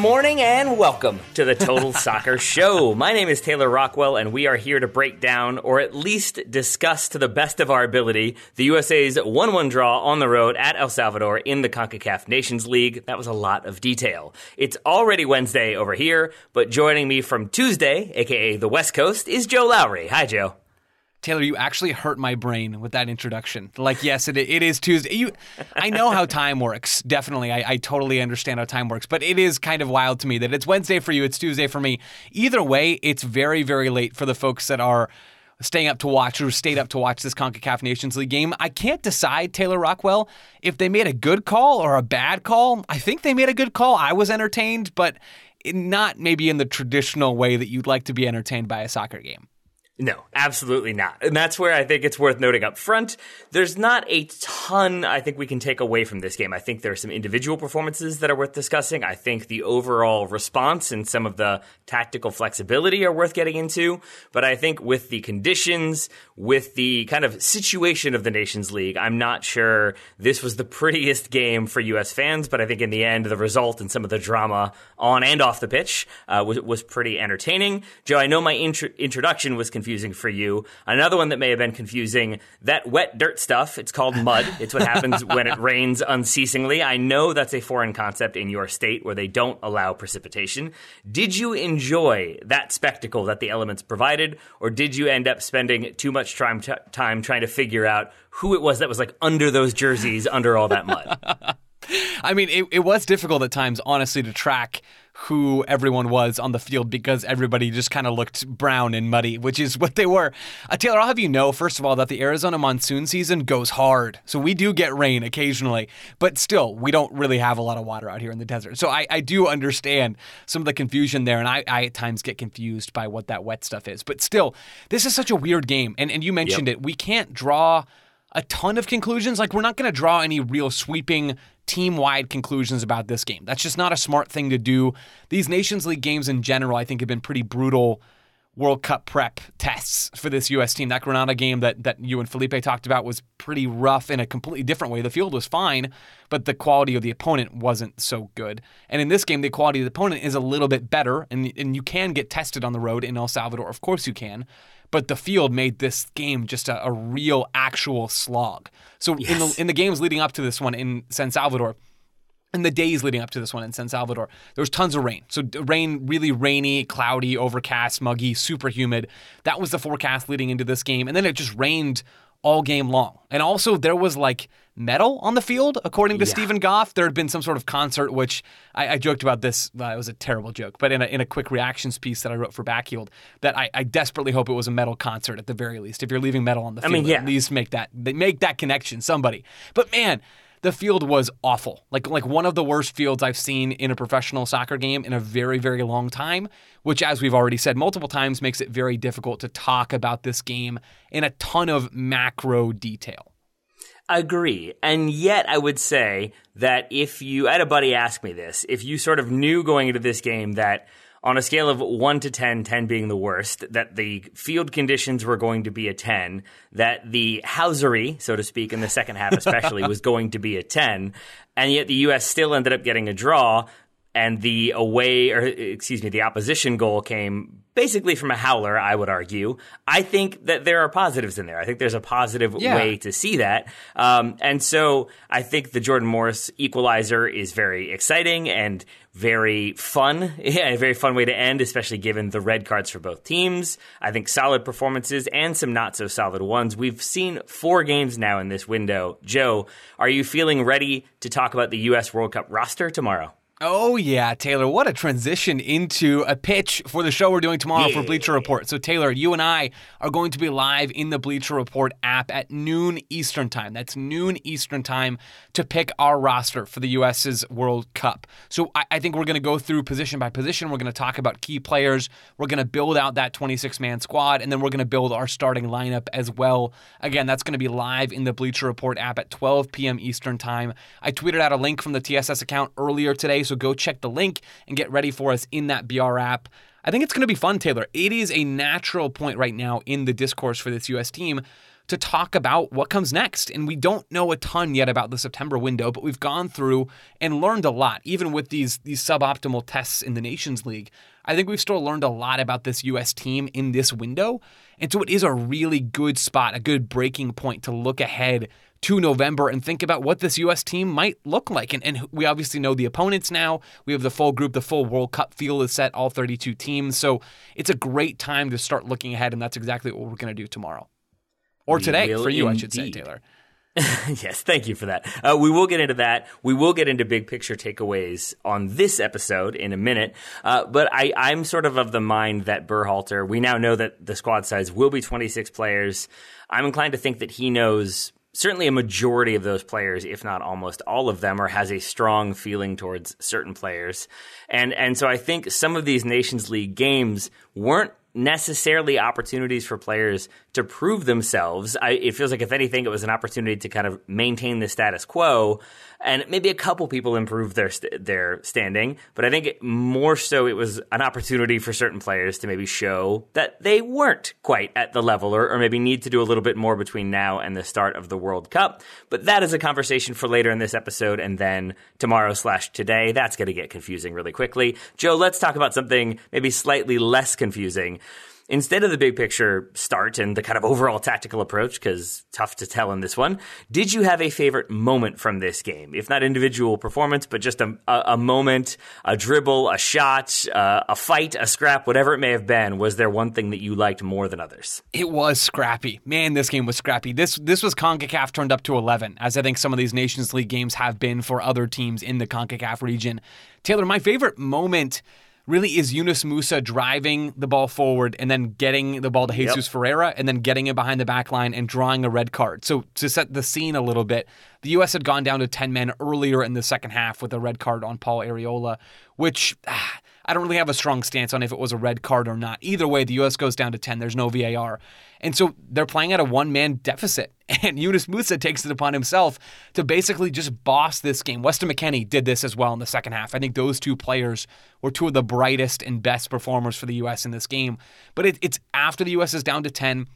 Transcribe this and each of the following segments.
Morning, and welcome to the Total Soccer Show. My name is Taylor Rockwell, and we are here to break down, or at least discuss to the best of our ability, the USA's 1 1 draw on the road at El Salvador in the CONCACAF Nations League. That was a lot of detail. It's already Wednesday over here, but joining me from Tuesday, aka the West Coast, is Joe Lowry. Hi, Joe. Taylor, you actually hurt my brain with that introduction. Like, yes, it, it is Tuesday. You, I know how time works. Definitely, I, I totally understand how time works. But it is kind of wild to me that it's Wednesday for you, it's Tuesday for me. Either way, it's very, very late for the folks that are staying up to watch or stayed up to watch this CONCACAF Nations League game. I can't decide, Taylor Rockwell, if they made a good call or a bad call. I think they made a good call. I was entertained, but not maybe in the traditional way that you'd like to be entertained by a soccer game. No, absolutely not. And that's where I think it's worth noting up front. There's not a ton I think we can take away from this game. I think there are some individual performances that are worth discussing. I think the overall response and some of the tactical flexibility are worth getting into. But I think with the conditions, with the kind of situation of the Nations League, I'm not sure this was the prettiest game for U.S. fans. But I think in the end, the result and some of the drama on and off the pitch uh, was, was pretty entertaining. Joe, I know my intro- introduction was confusing confusing for you. Another one that may have been confusing, that wet dirt stuff, it's called mud. It's what happens when it rains unceasingly. I know that's a foreign concept in your state where they don't allow precipitation. Did you enjoy that spectacle that the elements provided, or did you end up spending too much time, t- time trying to figure out who it was that was like under those jerseys, under all that mud? I mean, it, it was difficult at times, honestly, to track who everyone was on the field because everybody just kind of looked brown and muddy, which is what they were. Uh, Taylor, I'll have you know, first of all, that the Arizona monsoon season goes hard. So we do get rain occasionally, but still, we don't really have a lot of water out here in the desert. So I, I do understand some of the confusion there, and I, I, at times get confused by what that wet stuff is. But still, this is such a weird game. And, and you mentioned yep. it. We can't draw a ton of conclusions. Like, we're not going to draw any real sweeping team wide conclusions about this game. That's just not a smart thing to do. These Nations League games in general, I think, have been pretty brutal World Cup prep tests for this U.S. team. That Grenada game that, that you and Felipe talked about was pretty rough in a completely different way. The field was fine, but the quality of the opponent wasn't so good. And in this game, the quality of the opponent is a little bit better, and, and you can get tested on the road in El Salvador. Of course, you can but the field made this game just a, a real actual slog. So yes. in the in the games leading up to this one in San Salvador, in the days leading up to this one in San Salvador, there was tons of rain. So rain, really rainy, cloudy, overcast, muggy, super humid. That was the forecast leading into this game, and then it just rained all game long. And also, there was like metal on the field, according to yeah. Steven Goff. There had been some sort of concert, which I, I joked about this. Uh, it was a terrible joke, but in a, in a quick reactions piece that I wrote for Backfield, that I, I, desperately hope it was a metal concert at the very least. If you're leaving metal on the field, I mean, yeah. at least make that make that connection, somebody. But man, the field was awful. Like like one of the worst fields I've seen in a professional soccer game in a very very long time, which as we've already said multiple times makes it very difficult to talk about this game in a ton of macro detail. Agree. And yet I would say that if you I had a buddy ask me this, if you sort of knew going into this game that on a scale of 1 to 10, 10 being the worst, that the field conditions were going to be a 10, that the housery, so to speak, in the second half especially, was going to be a 10, and yet the U.S. still ended up getting a draw, and the away, or excuse me, the opposition goal came basically from a howler, I would argue. I think that there are positives in there. I think there's a positive Yeah. way to see that. Um, and so I think the Jordan Morris equalizer is very exciting and very fun. Yeah, a very fun way to end, especially given the red cards for both teams. I think solid performances and some not so solid ones. We've seen four games now in this window. Joe, are you feeling ready to talk about the U.S. World Cup roster tomorrow? Oh, yeah, Taylor. What a transition into a pitch for the show we're doing tomorrow for Bleacher Report. So, Taylor, you and I are going to be live in the Bleacher Report app at noon Eastern Time. That's noon Eastern Time to pick our roster for the U.S.'s World Cup. So, I, I think we're going to go through position by position. We're going to talk about key players. We're going to build out that 26 man squad, and then we're going to build our starting lineup as well. Again, that's going to be live in the Bleacher Report app at 12 p.m. Eastern Time. I tweeted out a link from the TSS account earlier today, so go check the link and get ready for us in that BR app. I think it's going to be fun, Taylor. It is a natural point right now in the discourse for this U.S. team to talk about what comes next. And we don't know a ton yet about the September window, but we've gone through and learned a lot, even with these, these suboptimal tests in the Nations League. I think we've still learned a lot about this U.S. team in this window. And so it is a really good spot, a good breaking point to look ahead to November and think about what this U.S. team might look like. And, and we obviously know the opponents now. We have the full group, the full World Cup field is set, all 32 teams. So it's a great time to start looking ahead, and that's exactly what we're going to do tomorrow. Or We today, for you, I should say. Taylor. yes, thank you for that. Uh, we will get into that. We will get into big picture takeaways on this episode in a minute. Uh, but I, I'm sort of of the mind that Berhalter, we now know that the squad size will be 26 players. I'm inclined to think that he knows certainly a majority of those players, if not almost all of them, or has a strong feeling towards certain players. And, and so I think some of these Nations League games weren't necessarily opportunities for players to prove themselves. I, it feels like, if anything, it was an opportunity to kind of maintain the status quo, and maybe a couple people improved their their standing. But I think more so, it was an opportunity for certain players to maybe show that they weren't quite at the level, or, or maybe need to do a little bit more between now and the start of the World Cup. But that is a conversation for later in this episode, and then tomorrow slash today. That's going to get confusing really quickly. Joe, let's talk about something maybe slightly less confusing instead of the big picture start and the kind of overall tactical approach, because tough to tell in this one, did you have a favorite moment from this game? If not individual performance, but just a, a, a moment, a dribble, a shot, uh, a fight, a scrap, whatever it may have been. Was there one thing that you liked more than others? It was scrappy. Man, this game was scrappy. This this was CONCACAF turned up to 11, as I think some of these Nations League games have been for other teams in the CONCACAF region. Taylor, my favorite moment really is Yunus Musah driving the ball forward and then getting the ball to Jesus Ferreira and then getting it behind the back line and drawing a red card. So to set the scene a little bit, the U.S. had gone down to 10 men earlier in the second half with a red card on Paul Areola, which ah, I don't really have a strong stance on if it was a red card or not. Either way, the U.S. goes down to 10. There's no VAR. And so they're playing at a one man deficit. And Yunus Musah takes it upon himself to basically just boss this game. Weston McKennie did this as well in the second half. I think those two players were two of the brightest and best performers for the U.S. in this game. But it, it's after the U.S. is down to 10.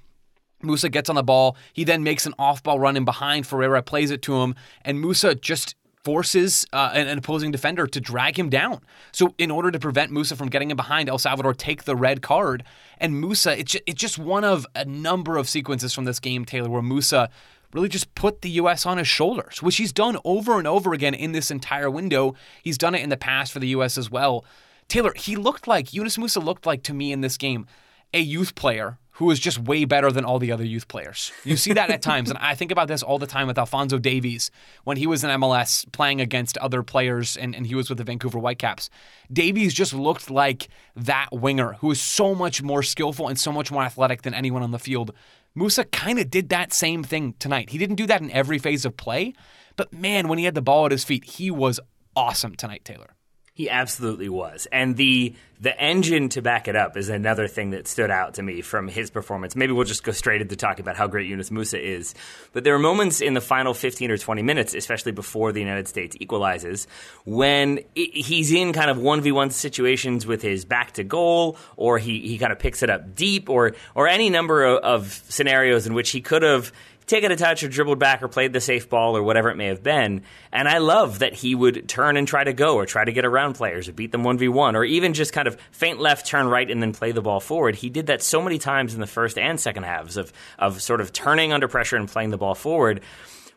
Musah gets on the ball. He then makes an off ball run in behind. Ferreira plays it to him. And Musah just forces uh, an, an opposing defender to drag him down. So in order to prevent Musah from getting him behind, El Salvador take the red card. And Musah, it's just, it's just one of a number of sequences from this game, Taylor, where Musah really just put the U.S. on his shoulders, which he's done over and over again in this entire window. He's done it in the past for the U.S. as well. Taylor, he looked like, Yunus Musah looked like to me in this game, a youth player who is just way better than all the other youth players. You see that at times, and I think about this all the time with Alfonso Davies when he was in MLS playing against other players and, and he was with the Vancouver Whitecaps. Davies just looked like that winger who is so much more skillful and so much more athletic than anyone on the field. Musah kind of did that same thing tonight. He didn't do that in every phase of play, but man, when he had the ball at his feet, he was awesome tonight, Taylor. He absolutely was. And the the engine to back it up is another thing that stood out to me from his performance. Maybe we'll just go straight into talking about how great Yunus Musah is. But there are moments in the final 15 or 20 minutes, especially before the United States equalizes, when he's in kind of 1v1 situations with his back to goal, or he, he kind of picks it up deep, or, or any number of, of scenarios in which he could have taken a touch or dribbled back or played the safe ball or whatever it may have been. And I love that he would turn and try to go or try to get around players or beat them 1v1 or even just kind of feint left, turn right, and then play the ball forward. He did that so many times in the first and second halves of, of sort of turning under pressure and playing the ball forward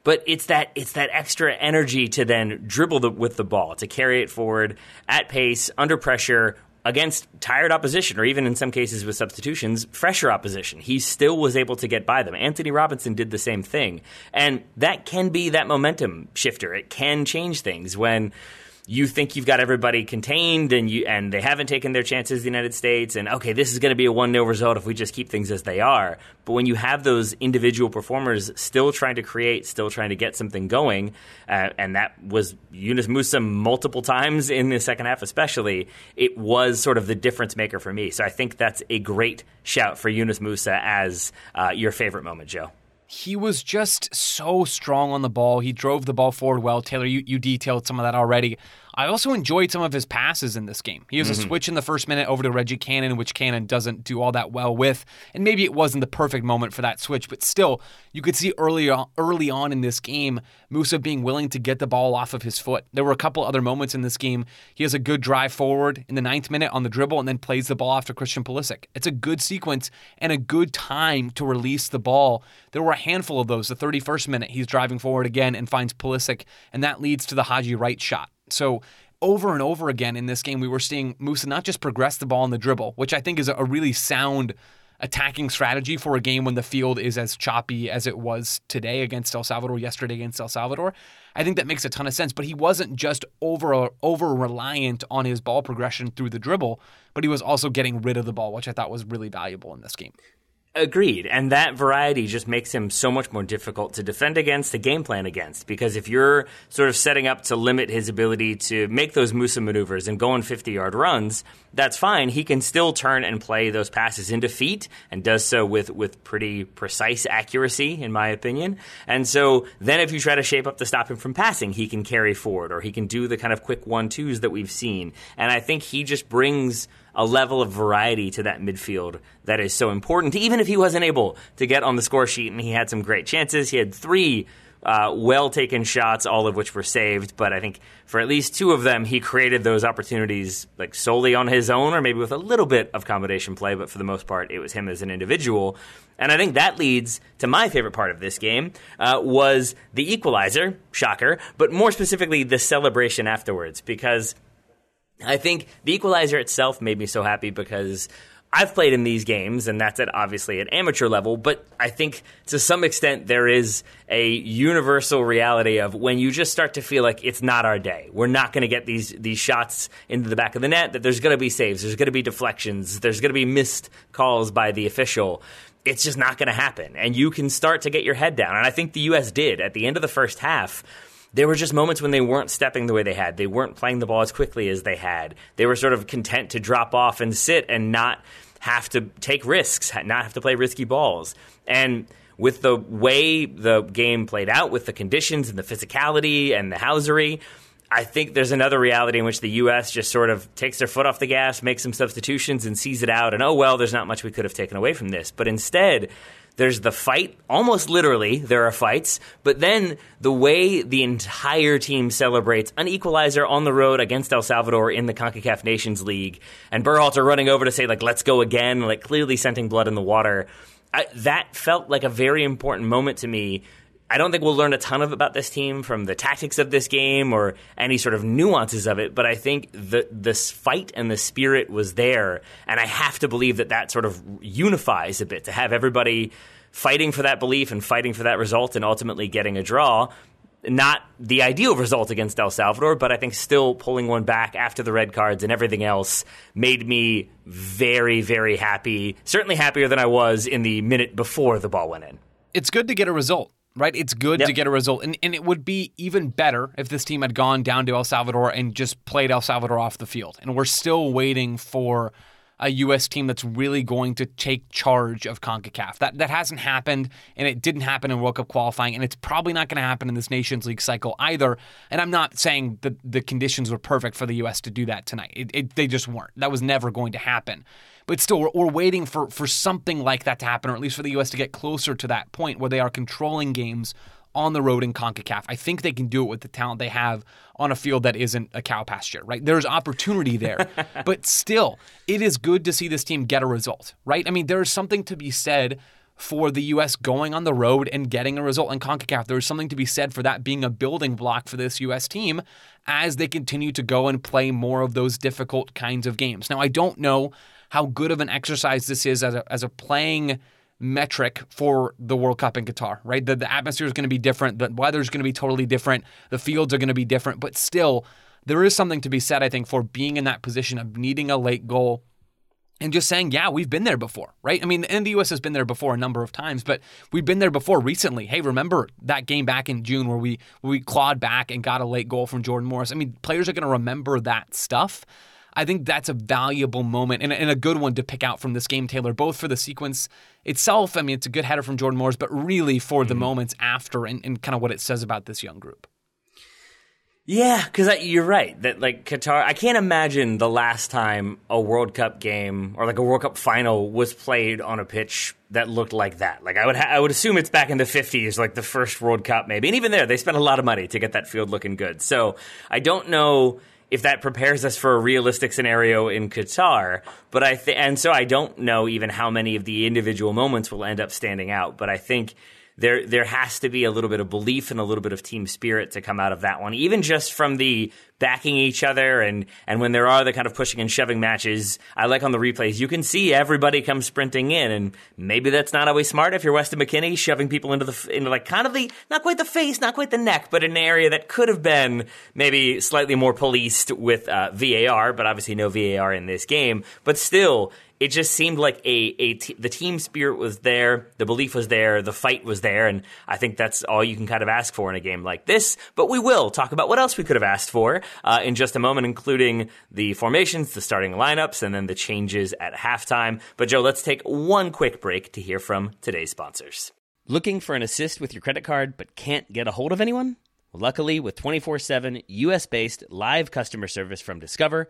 but it's that it's that extra energy to then dribble the, with the ball to carry it forward at pace under pressure against tired opposition, or even in some cases with substitutions, fresher opposition. He still was able to get by them. Antonee Robinson did the same thing. And that can be that momentum shifter. It can change things when you think you've got everybody contained and you and they haven't taken their chances the United States and okay this is going to be a 1-0 result if we just keep things as they are. But when you have those individual performers still trying to create still trying to get something going uh, and that was Yunus Musah multiple times in the second half especially it was sort of the difference maker for me. So I think that's a great shout for Yunus Musah as uh, your favorite moment Joe he was just so strong on the ball. He drove the ball forward well. Taylor, you, you detailed some of that already. I also enjoyed some of his passes in this game. He has mm-hmm. a switch in the first minute over to Reggie Cannon, which Cannon doesn't do all that well with. And maybe it wasn't the perfect moment for that switch, but still, you could see early on, early on in this game, Musah being willing to get the ball off of his foot. There were a couple other moments in this game. He has a good drive forward in the ninth minute on the dribble and then plays the ball off to Christian Pulisic. It's a good sequence and a good time to release the ball. There were a handful of those. The 31st minute, he's driving forward again and finds Pulisic, and that leads to the Haji Wright shot. So over and over again in this game, we were seeing Musah not just progress the ball in the dribble, which I think is a really sound attacking strategy for a game when the field is as choppy as it was today against El Salvador, yesterday against El Salvador. I think that makes a ton of sense. But he wasn't just over over reliant on his ball progression through the dribble, but he was also getting rid of the ball, which I thought was really valuable in this game. Agreed. And that variety just makes him so much more difficult to defend against, to game plan against. Because if you're sort of setting up to limit his ability to make those Musah maneuvers and go on 50 yard runs, that's fine. He can still turn and play those passes into feet and does so with, with pretty precise accuracy, in my opinion. And so then if you try to shape up to stop him from passing, he can carry forward or he can do the kind of quick one twos that we've seen. And I think he just brings a level of variety to that midfield that is so important. Even if he wasn't able to get on the score sheet and he had some great chances, he had three uh, well taken shots, all of which were saved. But I think for at least two of them, he created those opportunities like solely on his own, or maybe with a little bit of combination play. But for the most part, it was him as an individual. And I think that leads to my favorite part of this game uh, was the equalizer, shocker, but more specifically the celebration afterwards because I think the equalizer itself made me so happy because I've played in these games, and that's at obviously at amateur level, but I think to some extent there is a universal reality of when you just start to feel like it's not our day. We're not going to get these these shots into the back of the net, that there's going to be saves, there's going to be deflections, there's going to be missed calls by the official. It's just not going to happen. And you can start to get your head down. And I think the US did at the end of the first half there were just moments when they weren't stepping the way they had. They weren't playing the ball as quickly as they had. They were sort of content to drop off and sit and not have to take risks, not have to play risky balls. And with the way the game played out, with the conditions and the physicality and the housery, I think there's another reality in which the U.S. just sort of takes their foot off the gas, makes some substitutions, and sees it out. And oh, well, there's not much we could have taken away from this. But instead, there's the fight, almost literally, there are fights, but then the way the entire team celebrates an equalizer on the road against El Salvador in the CONCACAF Nations League, and Berhalter running over to say, like, let's go again, like clearly scenting blood in the water. I, that felt like a very important moment to me I don't think we'll learn a ton of about this team from the tactics of this game or any sort of nuances of it, but I think the this fight and the spirit was there, and I have to believe that that sort of unifies a bit to have everybody fighting for that belief and fighting for that result and ultimately getting a draw. not the ideal result against El Salvador, but I think still pulling one back after the red cards and everything else made me very, very happy. Certainly happier than I was in the minute before the ball went in. It's good to get a result right? It's good yep. to get a result. And, and it would be even better if this team had gone down to El Salvador and just played El Salvador off the field. And we're still waiting for a U.S. team that's really going to take charge of CONCACAF. That that hasn't happened, and it didn't happen in World Cup qualifying, and it's probably not going to happen in this Nations League cycle either. And I'm not saying that the conditions were perfect for the U.S. to do that tonight. It, it, they just weren't. That was never going to happen. But still, we're, we're waiting for for something like that to happen, or at least for the U.S. to get closer to that point where they are controlling games on the road in CONCACAF. I think they can do it with the talent they have on a field that isn't a cow pasture, right? There's opportunity there. but still, it is good to see this team get a result, right? I mean, there is something to be said for the U.S. going on the road and getting a result in CONCACAF. There's something to be said for that being a building block for this U.S. team as they continue to go and play more of those difficult kinds of games. Now, I don't know how good of an exercise this is as a, as a playing – metric for the World Cup in Qatar, right? The, the atmosphere is going to be different. The weather is going to be totally different. The fields are going to be different. But still, there is something to be said, I think, for being in that position of needing a late goal and just saying, yeah, we've been there before, right? I mean, and the U.S. has been there before a number of times, but we've been there before recently. Hey, remember that game back in June where we where we clawed back and got a late goal from Jordan Morris? I mean, players are going to remember that stuff. I think that's a valuable moment and, and, a good one to pick out from this game, Taylor, both for the sequence itself. I mean, it's a good header from Jordan Morris, but really for the mm-hmm. moments after and, and kind of what it says about this young group. Yeah, because you're right that like Qatar, I can't imagine the last time a World Cup game or like a World Cup final was played on a pitch that looked like that. Like I would, ha- I would assume it's back in the 50s, like the first World Cup maybe, and even there they spent a lot of money to get that field looking good. So I don't know if that prepares us for a realistic scenario in Qatar. But I think, and so I don't know even how many of the individual moments will end up standing out. But I think there there has to be a little bit of belief and a little bit of team spirit to come out of that one, even just from the backing each other and and when there are the kind of pushing and shoving matches. I like on the replays you can see everybody come sprinting in, and maybe that's not always smart if you're Weston McKennie shoving people into the into like kind of the not quite the face, not quite the neck, but an area that could have been maybe slightly more policed with uh, VAR, but obviously no VAR in this game. But still, it just seemed like a, a t- the team spirit was there, the belief was there, the fight was there, and I think that's all you can kind of ask for in a game like this. But we will talk about what else we could have asked for uh, in just a moment, including the formations, the starting lineups, and then the changes at halftime. But Joe, let's take one quick break to hear from today's sponsors. Looking for an assist with your credit card but can't get a hold of anyone? luckily, with 24 7 US based live customer service from Discover,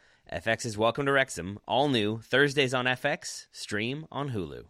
FX is Welcome to Wrexham, all new Thursdays on FX, stream on Hulu.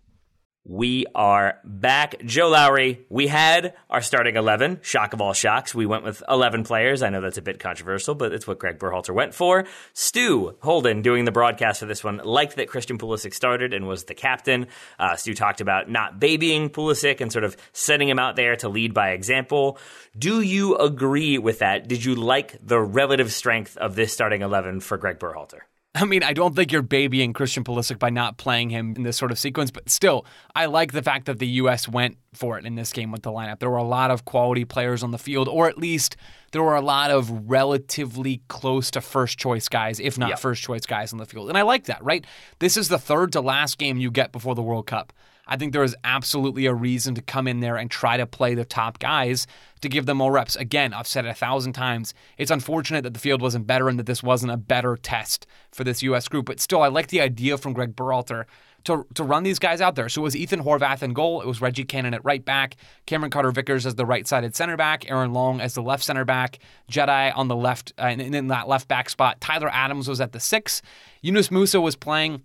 We are back. Joe Lowry, we had our starting 11. Shock of all shocks. We went with 11 players. I know that's a bit controversial, but it's what Greg Berhalter went for. Stu Holden, doing the broadcast for this one, liked that Christian Pulisic started and was the captain. Uh, Stu talked about not babying Pulisic and sort of setting him out there to lead by example. Do you agree with that? Did you like the relative strength of this starting 11 for Greg Berhalter? I mean, I don't think you're babying Christian Pulisic by not playing him in this sort of sequence, but still, I like the fact that the U.S. went for it in this game with the lineup. There were a lot of quality players on the field, or at least there were a lot of relatively close to first choice guys, if not yep. first choice guys on the field. And I like that, right? This is the third to last game you get before the World Cup. I think there is absolutely a reason to come in there and try to play the top guys to give them more reps. Again, I've said it a thousand times. It's unfortunate that the field wasn't better and that this wasn't a better test for this U.S. group, but still, I like the idea from Greg Berhalter to, to run these guys out there. So it was Ethan Horvath in goal. It was Reggie Cannon at right back, Cameron Carter Vickers as the right sided center back, Aaron Long as the left center back, Jedi on the left, uh, in, in that left back spot. Tyler Adams was at the six. Yunus Musah was playing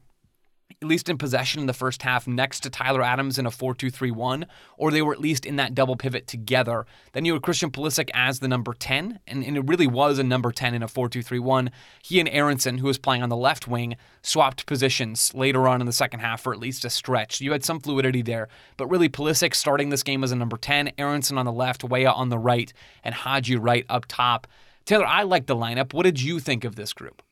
at least in possession in the first half next to Tyler Adams in a 4 2 3 1, or they were at least in that double pivot together. Then you had Christian Pulisic as the number 10, and, and it really was a number 10 in a 4 2 3 1. He and Aaronson, who was playing on the left wing, swapped positions later on in the second half for at least a stretch. You had some fluidity there, but really Pulisic starting this game as a number 10, Aaronson on the left, Weah on the right, and Haji Wright up top. Taylor, I like the lineup. What did you think of this group?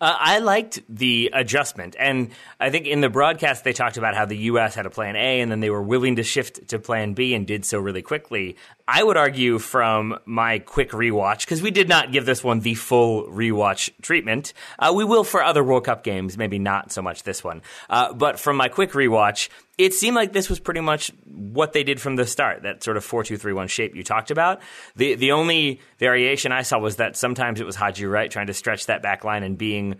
Uh, I liked the adjustment. And I think in the broadcast, they talked about how the U.S. had a plan A and then they were willing to shift to plan B and did so really quickly. I would argue from my quick rewatch, because we did not give this one the full rewatch treatment. Uh, we will for other World Cup games, maybe not so much this one. Uh, but from my quick rewatch, it seemed like this was pretty much what they did from the start, that sort of 4 2 3 1 shape you talked about. The, the only variation I saw was that sometimes it was Haji Wright trying to stretch that back line and being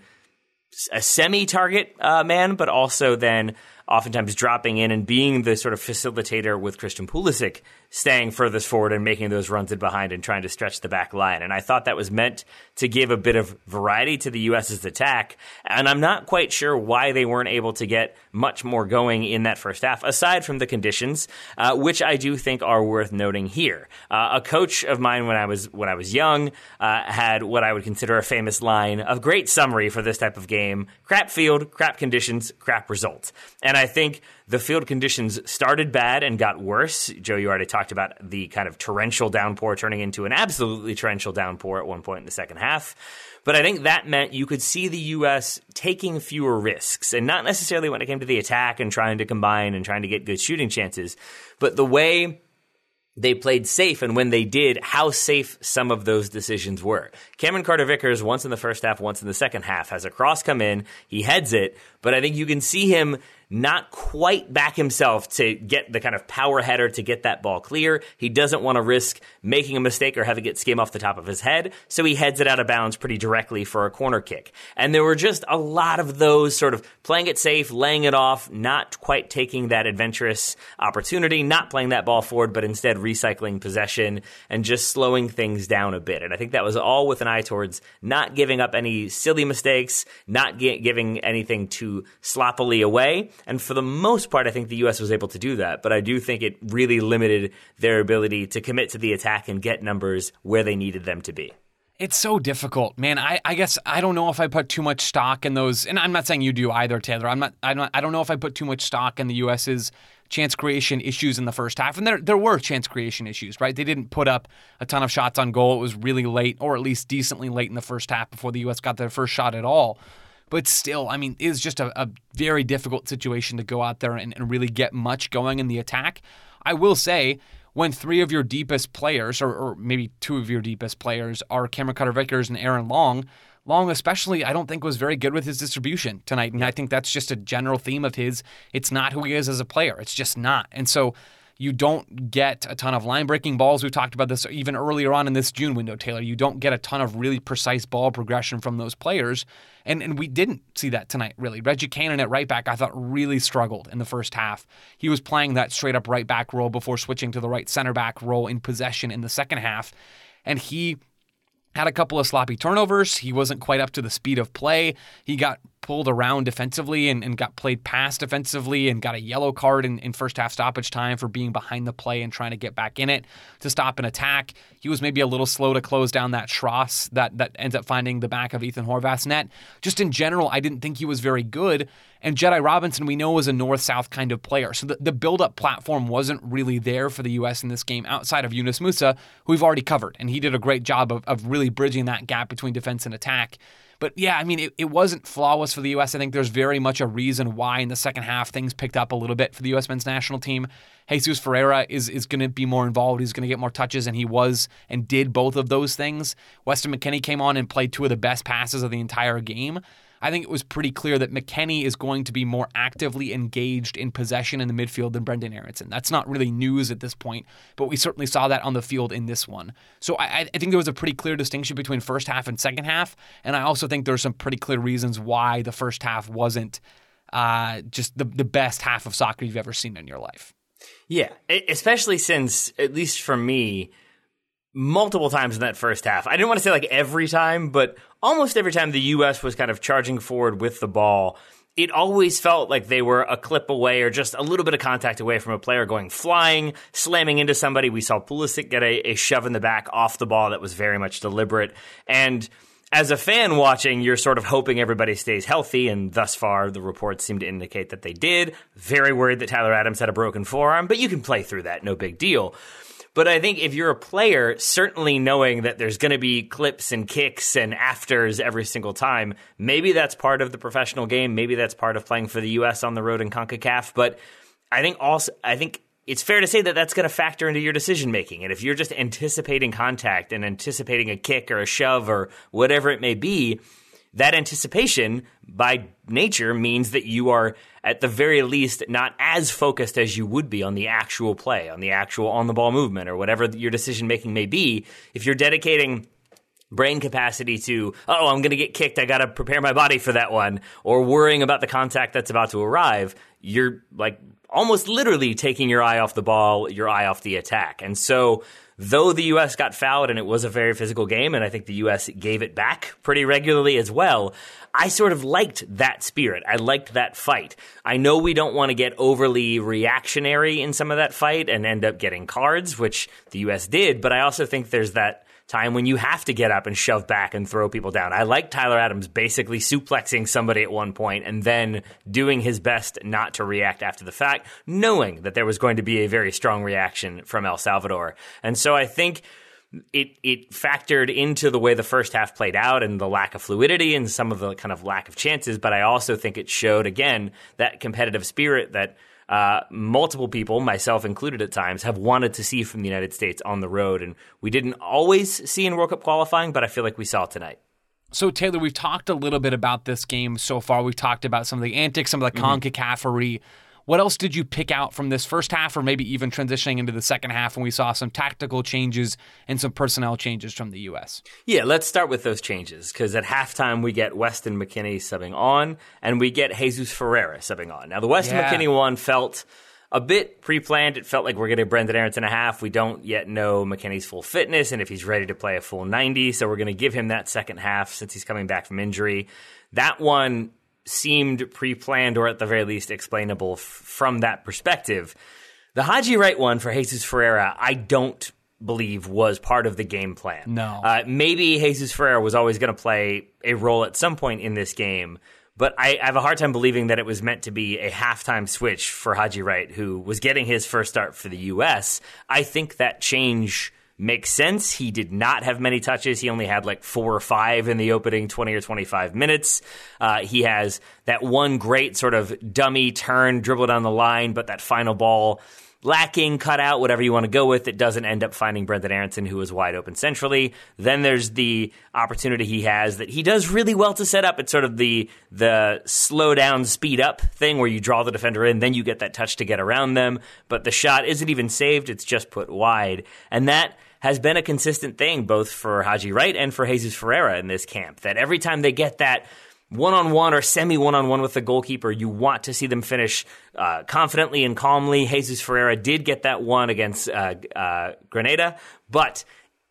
a semi target uh, man, but also then oftentimes dropping in and being the sort of facilitator with Christian Pulisic staying furthest forward and making those runs in behind and trying to stretch the back line. And I thought that was meant to give a bit of variety to the U.S.'s attack. And I'm not quite sure why they weren't able to get much more going in that first half, aside from the conditions, uh, which I do think are worth noting here. Uh, a coach of mine when I was when I was young uh, had what I would consider a famous line of great summary for this type of game: crap field, crap conditions, crap result. And I think the field conditions started bad and got worse. Joe, you already talked about the kind of torrential downpour turning into an absolutely torrential downpour at one point in the second half. But I think that meant you could see the U.S. taking fewer risks, and not necessarily when it came to the attack and trying to combine and trying to get good shooting chances, but the way they played safe, and when they did, how safe some of those decisions were. Cameron Carter Vickers, once in the first half, once in the second half, has a cross come in, he heads it, but I think you can see him not quite back himself to get the kind of power header to get that ball clear. He doesn't want to risk making a mistake or having it skim off the top of his head, so he heads it out of bounds pretty directly for a corner kick. And there were just a lot of those sort of playing it safe, laying it off, not quite taking that adventurous opportunity, not playing that ball forward, but instead recycling possession and just slowing things down a bit. And I think that was all with an eye towards not giving up any silly mistakes, not giving anything too sloppily away and for the most part, I think the U.S. was able to do that. But I do think it really limited their ability to commit to the attack and get numbers where they needed them to be. It's so difficult, man. I, I guess I don't know if I put too much stock in those, and I'm not saying you do either, Taylor. I'm not. I'm not I don't know if I put too much stock in the U.S.'s chance creation issues in the first half, and there there were chance creation issues, right? They didn't put up a ton of shots on goal. It was really late, or at least decently late in the first half before the U.S. got their first shot at all. But still, I mean, it is just a, a very difficult situation to go out there and, and really get much going in the attack. I will say, when three of your deepest players, or, or, maybe two of your deepest players, are Cameron Carter Vickers and Aaron Long. Long, especially, I don't think was very good with his distribution tonight. And I think that's just a general theme of his. It's not who he is as a player. It's just not. And so you don't get a ton of line breaking balls. We talked about this even earlier on in this June window, Taylor. You don't get a ton of really precise ball progression from those players. And, and we didn't see that tonight, really. Reggie Cannon at right back, I thought, really struggled in the first half. He was playing that straight up right back role before switching to the right center back role in possession in the second half. And he had a couple of sloppy turnovers. He wasn't quite up to the speed of play. He got pulled around defensively and, and got played past defensively and got a yellow card in, in first half stoppage time for being behind the play and trying to get back in it to stop an attack. He was maybe a little slow to close down that Schross that, that ends up finding the back of Ethan Horvath's net. Just in general, I didn't think he was very good. And Jedi Robinson, we know, was a north south kind of player. So the, the build up platform wasn't really there for the U.S. in this game outside of Yunus Musah, who we've already covered. And he did a great job of, of really bridging that gap between defense and attack. But yeah, I mean, it, it wasn't flawless for the U.S. I think there's very much a reason why in the second half things picked up a little bit for the U.S. men's national team. Jesus Ferreira is, is going to be more involved. He's going to get more touches, and he was and did both of those things. Weston McKennie came on and played two of the best passes of the entire game. I think it was pretty clear that McKennie is going to be more actively engaged in possession in the midfield than Brenden Aaronson. That's not really news at this point, but we certainly saw that on the field in this one. So I, I think there was a pretty clear distinction between first half and second half, and I also think there's some pretty clear reasons why the first half wasn't uh, just the the best half of soccer you've ever seen in your life. Yeah, especially since at least for me, multiple times in that first half. I didn't want to say like every time, but almost every time the U.S. was kind of charging forward with the ball it always felt like they were a clip away or just a little bit of contact away from a player going flying, slamming into somebody. We saw Pulisic get a, a shove in the back off the ball that was very much deliberate. And as a fan watching, you're sort of hoping everybody stays healthy, and thus far the reports seem to indicate that they did. Very worried that Tyler Adams had a broken forearm, but you can play through that, no big deal. But I think if you're a player, certainly knowing that there's going to be clips and kicks and afters every single time, maybe that's part of the professional game. Maybe that's part of playing for the U.S. on the road in CONCACAF. But I think also, I think it's fair to say that that's going to factor into your decision making. And if you're just anticipating contact and anticipating a kick or a shove or whatever it may be, that anticipation by nature means that you are at the very least not as focused as you would be on the actual play, on the actual on the ball movement or whatever your decision making may be. If you're dedicating brain capacity to, oh, I'm going to get kicked. I got to prepare my body for that one, or worrying about the contact that's about to arrive, you're like almost literally taking your eye off the ball, your eye off the attack. And so though the U.S. got fouled and it was a very physical game, and I think the U.S. gave it back pretty regularly as well, I sort of liked that spirit. I liked that fight. I know we don't want to get overly reactionary in some of that fight and end up getting cards, which the U.S. did, but I also think there's that time when you have to get up and shove back and throw people down. I like Tyler Adams basically suplexing somebody at one point and then doing his best not to react after the fact, knowing that there was going to be a very strong reaction from El Salvador. And so I think it it factored into the way the first half played out and the lack of fluidity and some of the kind of lack of chances, but I also think it showed again that competitive spirit that uh, multiple people, myself included at times, have wanted to see from the United States on the road. And we didn't always see in World Cup qualifying, but I feel like we saw tonight. So, Taylor, we've talked a little bit about this game so far. We've talked about some of the antics, some of the mm-hmm. CONCACAFery what else did you pick out from this first half, or maybe even transitioning into the second half when we saw some tactical changes and some personnel changes from the U.S.? Yeah, let's start with those changes because at halftime we get Weston McKennie subbing on, and we get Jesus Ferreira subbing on. Now, the Weston yeah. McKennie one felt a bit pre-planned. It felt like we're getting Brenden Aaronson a half. We don't yet know McKennie's full fitness and if he's ready to play a full 90. So we're going to give him that second half since he's coming back from injury. That one seemed pre-planned or at the very least explainable f- from that perspective. The Haji Wright one for Jesus Ferreira, I don't believe was part of the game plan. No. Uh, maybe Jesus Ferreira was always going to play a role at some point in this game, but I, I, have a hard time believing that it was meant to be a halftime switch for Haji Wright, who was getting his first start for the U.S. I think that change makes sense. He did not have many touches. He only had like four or five in the opening 20 or 25 minutes. Uh, he has that one great sort of dummy turn, dribble down the line, but that final ball lacking, cut out, whatever you want to go with. It doesn't end up finding Brenden Aaronson, who was wide open centrally. Then there's the opportunity he has that he does really well to set up. It's sort of the the slow down, speed up thing where you draw the defender in, then you get that touch to get around them. But the shot isn't even saved; it's just put wide, and that has been a consistent thing both for Haji Wright and for Jesus Ferreira in this camp. That every time they get that one on one or semi one on one with the goalkeeper, you want to see them finish uh, confidently and calmly. Jesus Ferreira did get that one against uh, uh, Grenada, but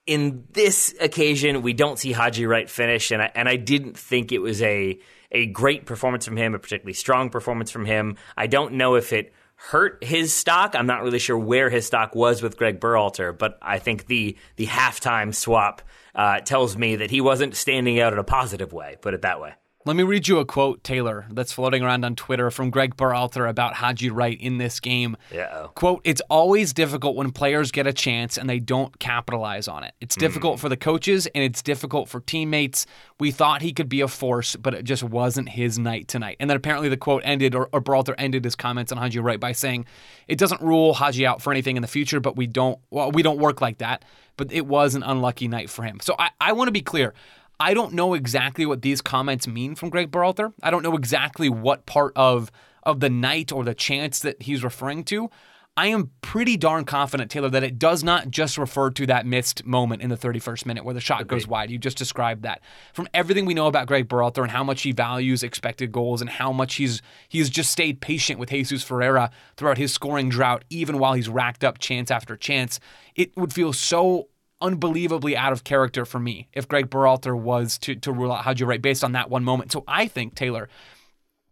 in this occasion, we don't see Haji Wright finish, and I, and I didn't think it was a a great performance from him, a particularly strong performance from him. I don't know if it hurt his stock. I'm not really sure where his stock was with Greg Berhalter, but I think the the halftime swap uh, tells me that he wasn't standing out in a positive way. Put it that way. Let me read you a quote, Taylor, that's floating around on Twitter from Greg Berhalter about Haji Wright in this game. Yeah. Quote, it's always difficult when players get a chance and they don't capitalize on it. It's difficult mm. for the coaches and it's difficult for teammates. We thought he could be a force, but it just wasn't his night tonight. And then apparently the quote ended, or, or Berhalter ended his comments on Haji Wright by saying, it doesn't rule Haji out for anything in the future, but we don't, well, we don't work like that. But it was an unlucky night for him. So I, I want to be clear. I don't know exactly what these comments mean from Greg Berhalter. I don't know exactly what part of of the night or the chance that he's referring to. I am pretty darn confident, Taylor, that it does not just refer to that missed moment in the 31st minute where the shot Agreed. goes wide. You just described that. From everything we know about Greg Berhalter and how much he values expected goals and how much he's he's just stayed patient with Jesus Ferreira throughout his scoring drought, even while he's racked up chance after chance, it would feel so unbelievably out of character for me if Greg Berhalter was to, to rule out Haji Wright based on that one moment. So I think, Taylor,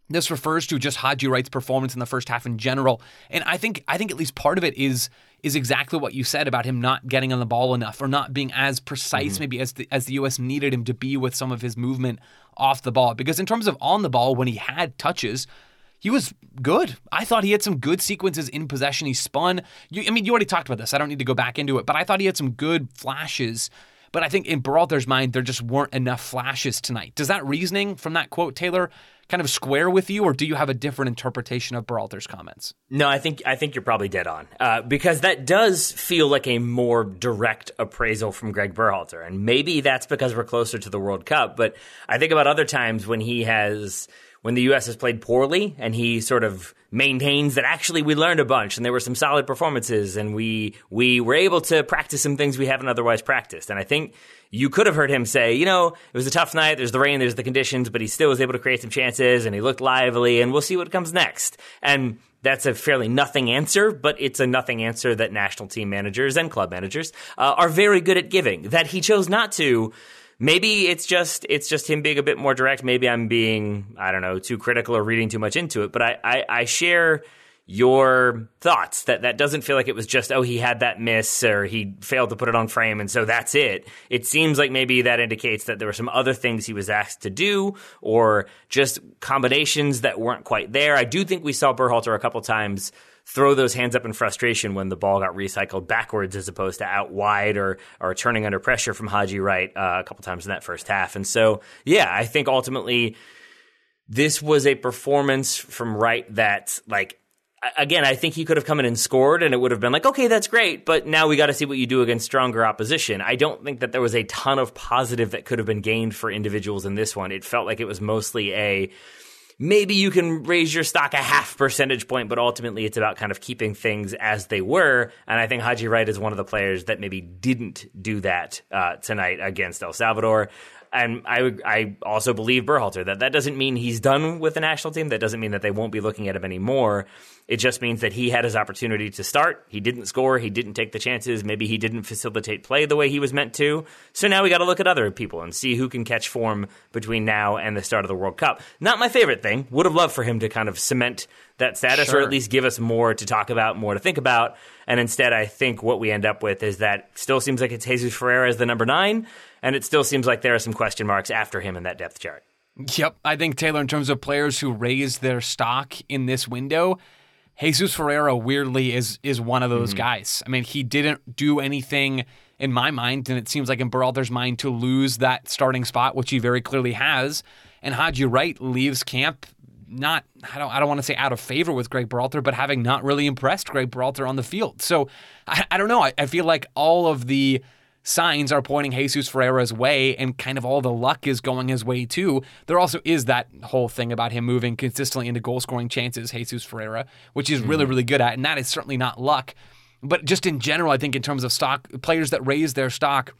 this refers to just Haji Wright's performance in the first half in general, and I think I think at least part of it is is exactly what you said about him not getting on the ball enough or not being as precise mm-hmm. maybe as the, as the U.S. needed him to be with some of his movement off the ball. Because in terms of on the ball, when he had touches, he was good. I thought he had some good sequences in possession. He spun. You, I mean, you already talked about this. I don't need to go back into it, but I thought he had some good flashes. But I think in Berhalter's mind, there just weren't enough flashes tonight. Does that reasoning from that quote, Taylor, kind of square with you, or do you have a different interpretation of Berhalter's comments? No, I think I think you're probably dead on uh, because that does feel like a more direct appraisal from Greg Berhalter, and maybe that's because we're closer to the World Cup. But I think about other times when he has when the U.S. has played poorly and he sort of maintains that actually we learned a bunch and there were some solid performances and we we were able to practice some things we haven't otherwise practiced. And I think you could have heard him say, you know, it was a tough night. There's the rain, there's the conditions, but he still was able to create some chances and he looked lively and we'll see what comes next. And that's a fairly nothing answer, but it's a nothing answer that national team managers and club managers uh, are very good at giving. That he chose not to maybe it's just it's just him being a bit more direct. Maybe I'm being I don't know too critical or reading too much into it. But I I, I share your thoughts that that doesn't feel like it was just oh he had that miss or he failed to put it on frame and so that's it it seems like maybe that indicates that there were some other things he was asked to do or just combinations that weren't quite there i do think we saw Berhalter a couple times throw those hands up in frustration when the ball got recycled backwards as opposed to out wide or or turning under pressure from Haji Wright uh, a couple times in that first half. And so, yeah, I think ultimately this was a performance from Wright that like again, I think he could have come in and scored, and it would have been like, okay, that's great, but now we got to see what you do against stronger opposition. I don't think that there was a ton of positive that could have been gained for individuals in this one. It felt like it was mostly a maybe you can raise your stock a half percentage point, but ultimately it's about kind of keeping things as they were. And I think Haji Wright is one of the players that maybe didn't do that uh, tonight against El Salvador and I I also believe Berhalter that that doesn't mean he's done with the national team. That doesn't mean that they won't be looking at him anymore. It just means that he had his opportunity to start. He didn't score. He didn't take the chances. Maybe he didn't facilitate play the way he was meant to. So now we got to look at other people and see who can catch form between now and the start of the World Cup. Not my favorite thing. Would have loved for him to kind of cement that status sure. or at least give us more to talk about, more to think about. And instead, I think what we end up with is that still seems like it's Jesus Ferreira as the number nine and it still seems like there are some question marks after him in that depth chart. Yep. I think, Taylor, in terms of players who raised their stock in this window, Jesus Ferreira weirdly is is one of those mm-hmm. guys. I mean, he didn't do anything in my mind, and it seems like in Berhalter's mind to lose that starting spot, which he very clearly has. And Haji Wright leaves camp not I don't I don't want to say out of favor with Greg Berhalter, but having not really impressed Greg Berhalter on the field. So I, I don't know. I, I feel like all of the signs are pointing Jesus Ferreira's way and kind of all the luck is going his way too. There also is that whole thing about him moving consistently into goal scoring chances, Jesus Ferreira, which he's really, mm-hmm. really good at. And that is certainly not luck. But just in general, I think in terms of stock, players that raise their stock,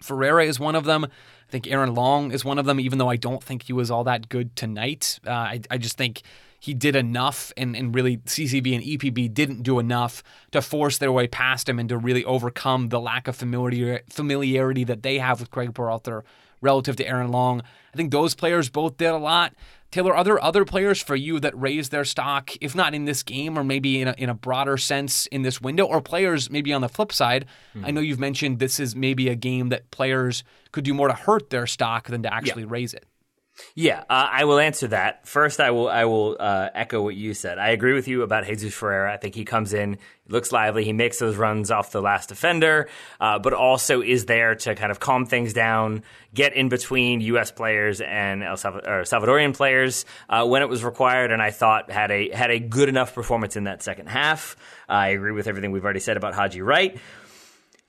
Ferreira is one of them. I think Aaron Long is one of them, even though I don't think he was all that good tonight. Uh, I, I just think he did enough, and, and really CCV and EPB didn't do enough to force their way past him and to really overcome the lack of familiar, familiarity that they have with Greg Berhalter relative to Aaron Long. I think those players both did a lot. Taylor, are there other players for you that raised their stock, if not in this game or maybe in a, in a broader sense in this window, or players maybe on the flip side? Hmm. I know you've mentioned this is maybe a game that players could do more to hurt their stock than to actually yeah. raise it. Yeah, uh, I will answer that. First, I will I will uh, echo what you said. I agree with you about Jesus Ferreira. I think he comes in, looks lively, he makes those runs off the last defender, uh, but also is there to kind of calm things down, get in between U.S. players and El Salvadorian players uh, when it was required. And I thought had a had a good enough performance in that second half. I agree with everything we've already said about Haji Wright.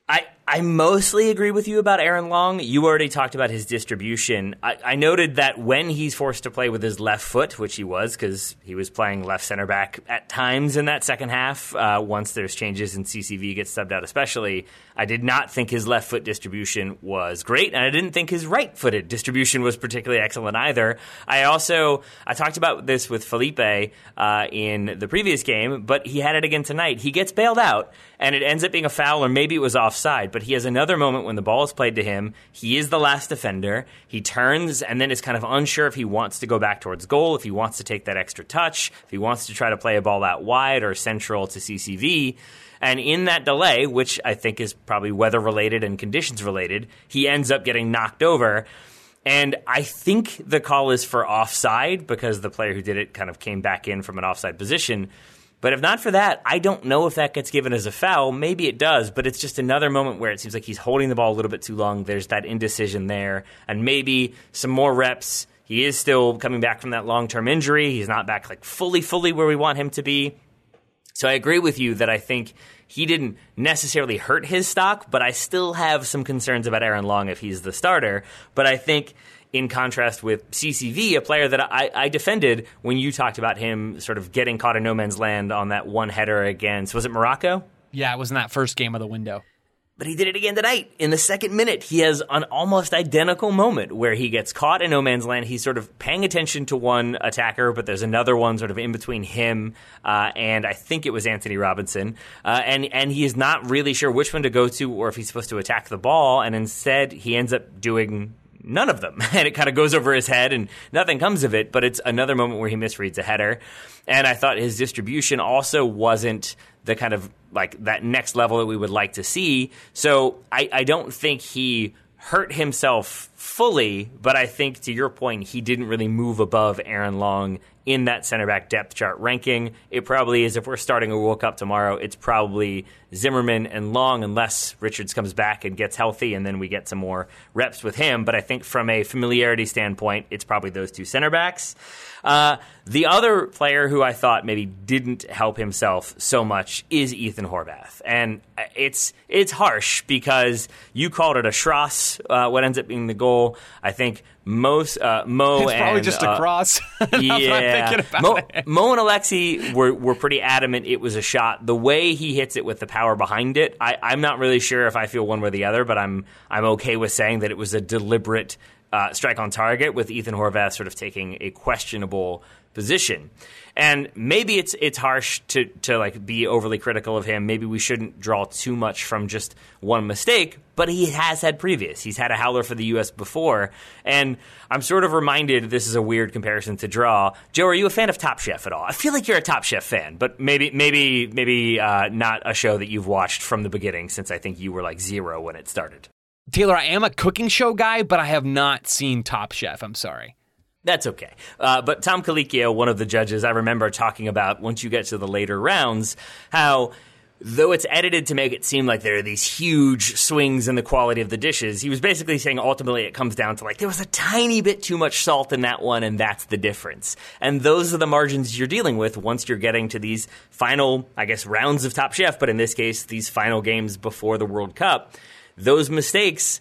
I, I mostly agree with you about Aaron Long. You already talked about his distribution. I, I noted that when he's forced to play with his left foot, which he was because he was playing left center back at times in that second half, uh, once there's changes and CCV gets subbed out, especially, I did not think his left foot distribution was great, and I didn't think his right footed distribution was particularly excellent either. I also I talked about this with Felipe uh, in the previous game, but he had it again tonight. He gets bailed out, and it ends up being a foul, or maybe it was offside. But he has another moment when the ball is played to him. He is the last defender. He turns and then is kind of unsure if he wants to go back towards goal, if he wants to take that extra touch, if he wants to try to play a ball out wide or central to CCV. And in that delay, which I think is probably weather related and conditions related, he ends up getting knocked over. And I think the call is for offside because the player who did it kind of came back in from an offside position. But if not for that, I don't know if that gets given as a foul. Maybe it does, but it's just another moment where it seems like he's holding the ball a little bit too long. There's that indecision there. And maybe some more reps. He is still coming back from that long term injury. He's not back like fully, fully where we want him to be. So I agree with you that I think he didn't necessarily hurt his stock, but I still have some concerns about Aaron Long if he's the starter. But I think in contrast with CCV, a player that I, I, defended when you talked about him sort of getting caught in no man's land on that one header against, was it Morocco? Yeah, it was in that first game of the window. But he did it again tonight. In the second minute, he has an almost identical moment where he gets caught in no man's land. He's sort of paying attention to one attacker, but there's another one sort of in between him uh, and I think it was Antonee Robinson. Uh, and, and he is not really sure which one to go to or if he's supposed to attack the ball. And instead, he ends up doing none of them. And it kind of goes over his head and nothing comes of it, but it's another moment where he misreads a header. And I thought his distribution also wasn't the kind of like that next level that we would like to see. So I, I don't think he hurt himself fully, but I think to your point, he didn't really move above Aaron Long in that center back depth chart ranking. It probably is if we're starting a World Cup tomorrow, it's probably Zimmerman and Long unless Richards comes back and gets healthy and then we get some more reps with him. But I think from a familiarity standpoint, it's probably those two center backs. Uh, the other player who I thought maybe didn't help himself so much is Ethan Horvath, and it's it's harsh because you called it a Schross, uh, what ends up being the goal. I think most uh, Mo it's and, probably just a uh, cross. yeah, Mo, Mo, and Alexi were were pretty adamant it was a shot. The way he hits it with the power behind it, I, I'm not really sure if I feel one way or the other, but I'm I'm okay with saying that it was a deliberate uh, strike on target, with Ethan Horvath sort of taking a questionable position. And maybe it's it's harsh to to like be overly critical of him. Maybe we shouldn't draw too much from just one mistake, but he has had previous. He's had a howler for the US before, and I'm sort of reminded this is a weird comparison to draw. Joe, are you a fan of Top Chef at all? I feel like you're a Top Chef fan, but maybe maybe maybe uh, not a show that you've watched from the beginning since I think you were like 0 when it started. Taylor, I am a cooking show guy, but I have not seen Top Chef. I'm sorry. That's okay. Uh, but Tom Colicchio, one of the judges, I remember talking about once you get to the later rounds, how though it's edited to make it seem like there are these huge swings in the quality of the dishes, he was basically saying ultimately it comes down to like there was a tiny bit too much salt in that one, and that's the difference. And those are the margins you're dealing with once you're getting to these final, I guess, rounds of Top Chef, but in this case, these final games before the World Cup those mistakes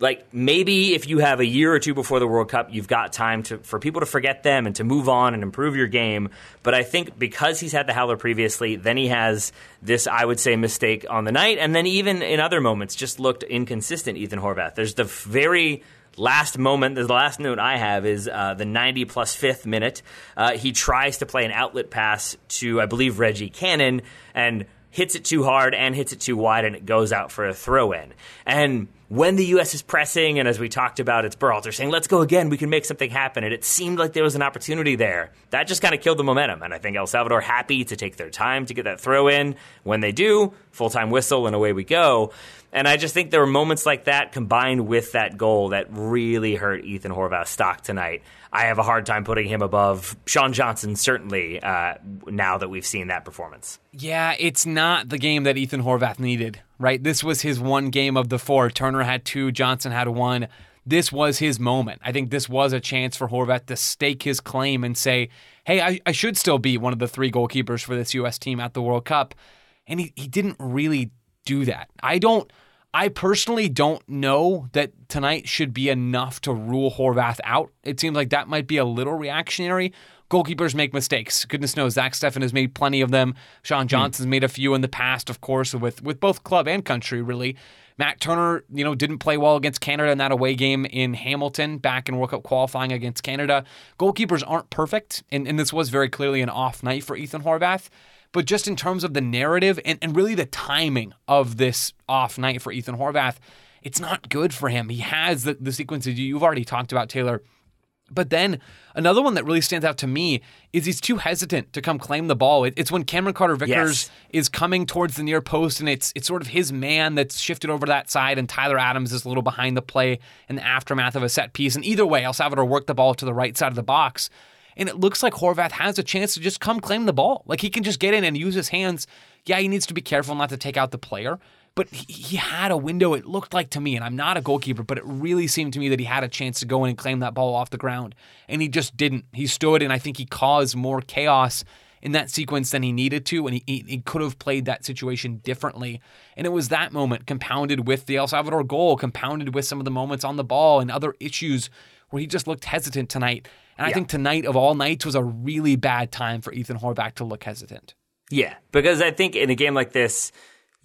like maybe if you have a year or two before the World Cup, you've got time to for people to forget them and to move on and improve your game. But I think because he's had the howler previously, then he has this, I would say, mistake on the night, and then even in other moments, just looked inconsistent. Ethan Horvath. There's the very last moment, the last note I have is uh, the 90 plus fifth minute. Uh, he tries to play an outlet pass to, I believe, Reggie Cannon, and hits it too hard and hits it too wide, and it goes out for a throw in. And when the U.S. is pressing, and as we talked about, it's Berhalter saying, let's go again, we can make something happen. And it seemed like there was an opportunity there. That just kind of killed the momentum. And I think El Salvador happy to take their time to get that throw in. When they do, full time whistle, and away we go. And I just think there were moments like that combined with that goal that really hurt Ethan Horvath's stock tonight. I have a hard time putting him above Sean Johnson, certainly, uh, now that we've seen that performance. Yeah, it's not the game that Ethan Horvath needed, right? This was his one game of the four. Turner had two, Johnson had one. This was his moment. I think this was a chance for Horvath to stake his claim and say, hey, I, I should still be one of the three goalkeepers for this U.S. team at the World Cup. And he, he didn't really do that. I don't I personally don't know that tonight should be enough to rule Horvath out. It seems like that might be a little reactionary. Goalkeepers make mistakes. Goodness knows, Zach Steffen has made plenty of them. Sean hmm. Johnson's made a few in the past, of course, with with both club and country, really. Matt Turner, you know, didn't play well against Canada in that away game in Hamilton back in World Cup qualifying against Canada. Goalkeepers aren't perfect, and, and this was very clearly an off night for Ethan Horvath. But just in terms of the narrative and, and really the timing of this off night for Ethan Horvath, it's not good for him. He has the, the sequences you've already talked about, Taylor. But then another one that really stands out to me is he's too hesitant to come claim the ball. it's when Cameron Carter Vickers Yes. is coming towards the near post, and it's it's sort of his man that's shifted over to that side, and Tyler Adams is a little behind the play in the aftermath of a set piece. And either way, El Salvador worked the ball to the right side of the box. And it looks like Horvath has a chance to just come claim the ball. Like he can just get in and use his hands. Yeah, he needs to be careful not to take out the player, but he, he had a window, it looked like to me, and I'm not a goalkeeper, but it really seemed to me that he had a chance to go in and claim that ball off the ground. And he just didn't. He stood, and I think he caused more chaos in that sequence than he needed to, and he, he, he could have played that situation differently. And it was that moment compounded with the El Salvador goal, compounded with some of the moments on the ball and other issues where he just looked hesitant tonight. And I think tonight of all nights was a really bad time for Ethan Horvath to look hesitant. Yeah, because I think in a game like this,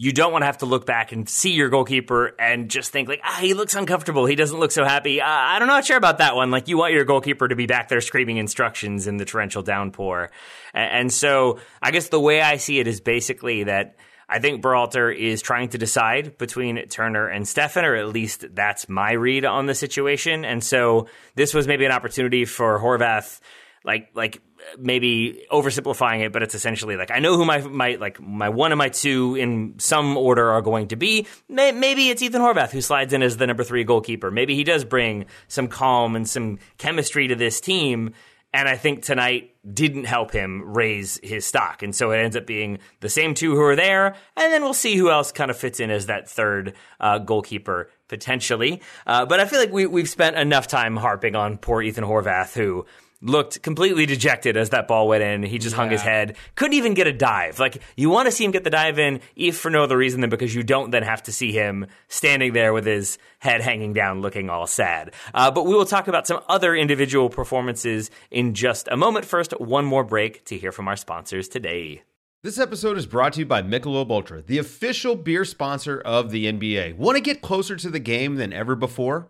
you don't want to have to look back and see your goalkeeper and just think like, ah, he looks uncomfortable. He doesn't look so happy. Uh, I'm not sure about that one. Like, you want your goalkeeper to be back there screaming instructions in the torrential downpour. And so, I guess the way I see it is basically that I think Berhalter is trying to decide between Turner and Steffen, or at least that's my read on the situation. And so, this was maybe an opportunity for Horvath, like like maybe oversimplifying it, but it's essentially like I know who my my like my one and my two in some order are going to be. Maybe it's Ethan Horvath who slides in as the number three goalkeeper. Maybe he does bring some calm and some chemistry to this team. And I think tonight didn't help him raise his stock. And so it ends up being the same two who are there. And then we'll see who else kind of fits in as that third uh, goalkeeper potentially. Uh, but I feel like we, we've spent enough time harping on poor Ethan Horvath, who looked completely dejected as that ball went in. He just hung his head. Couldn't even get a dive. Like, you want to see him get the dive in, if for no other reason than because you don't then have to see him standing there with his head hanging down looking all sad. Uh, but we will talk about some other individual performances in just a moment. First, one more break to hear from our sponsors today. This episode is brought to you by Michelob Ultra, the official beer sponsor of the NBA. Want to get closer to the game than ever before?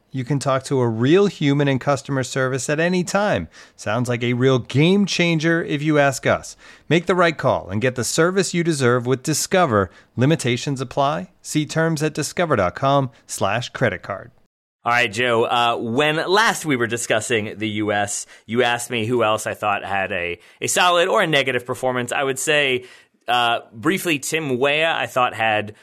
You can talk to a real human in customer service at any time. Sounds like a real game changer if you ask us. Make the right call and get the service you deserve with Discover. Limitations apply. See terms at discover.com/slash credit card. All right, Joe. Uh, when last we were discussing the U.S., you asked me who else I thought had a, a solid or a negative performance. I would say uh, briefly Tim Weah, I thought had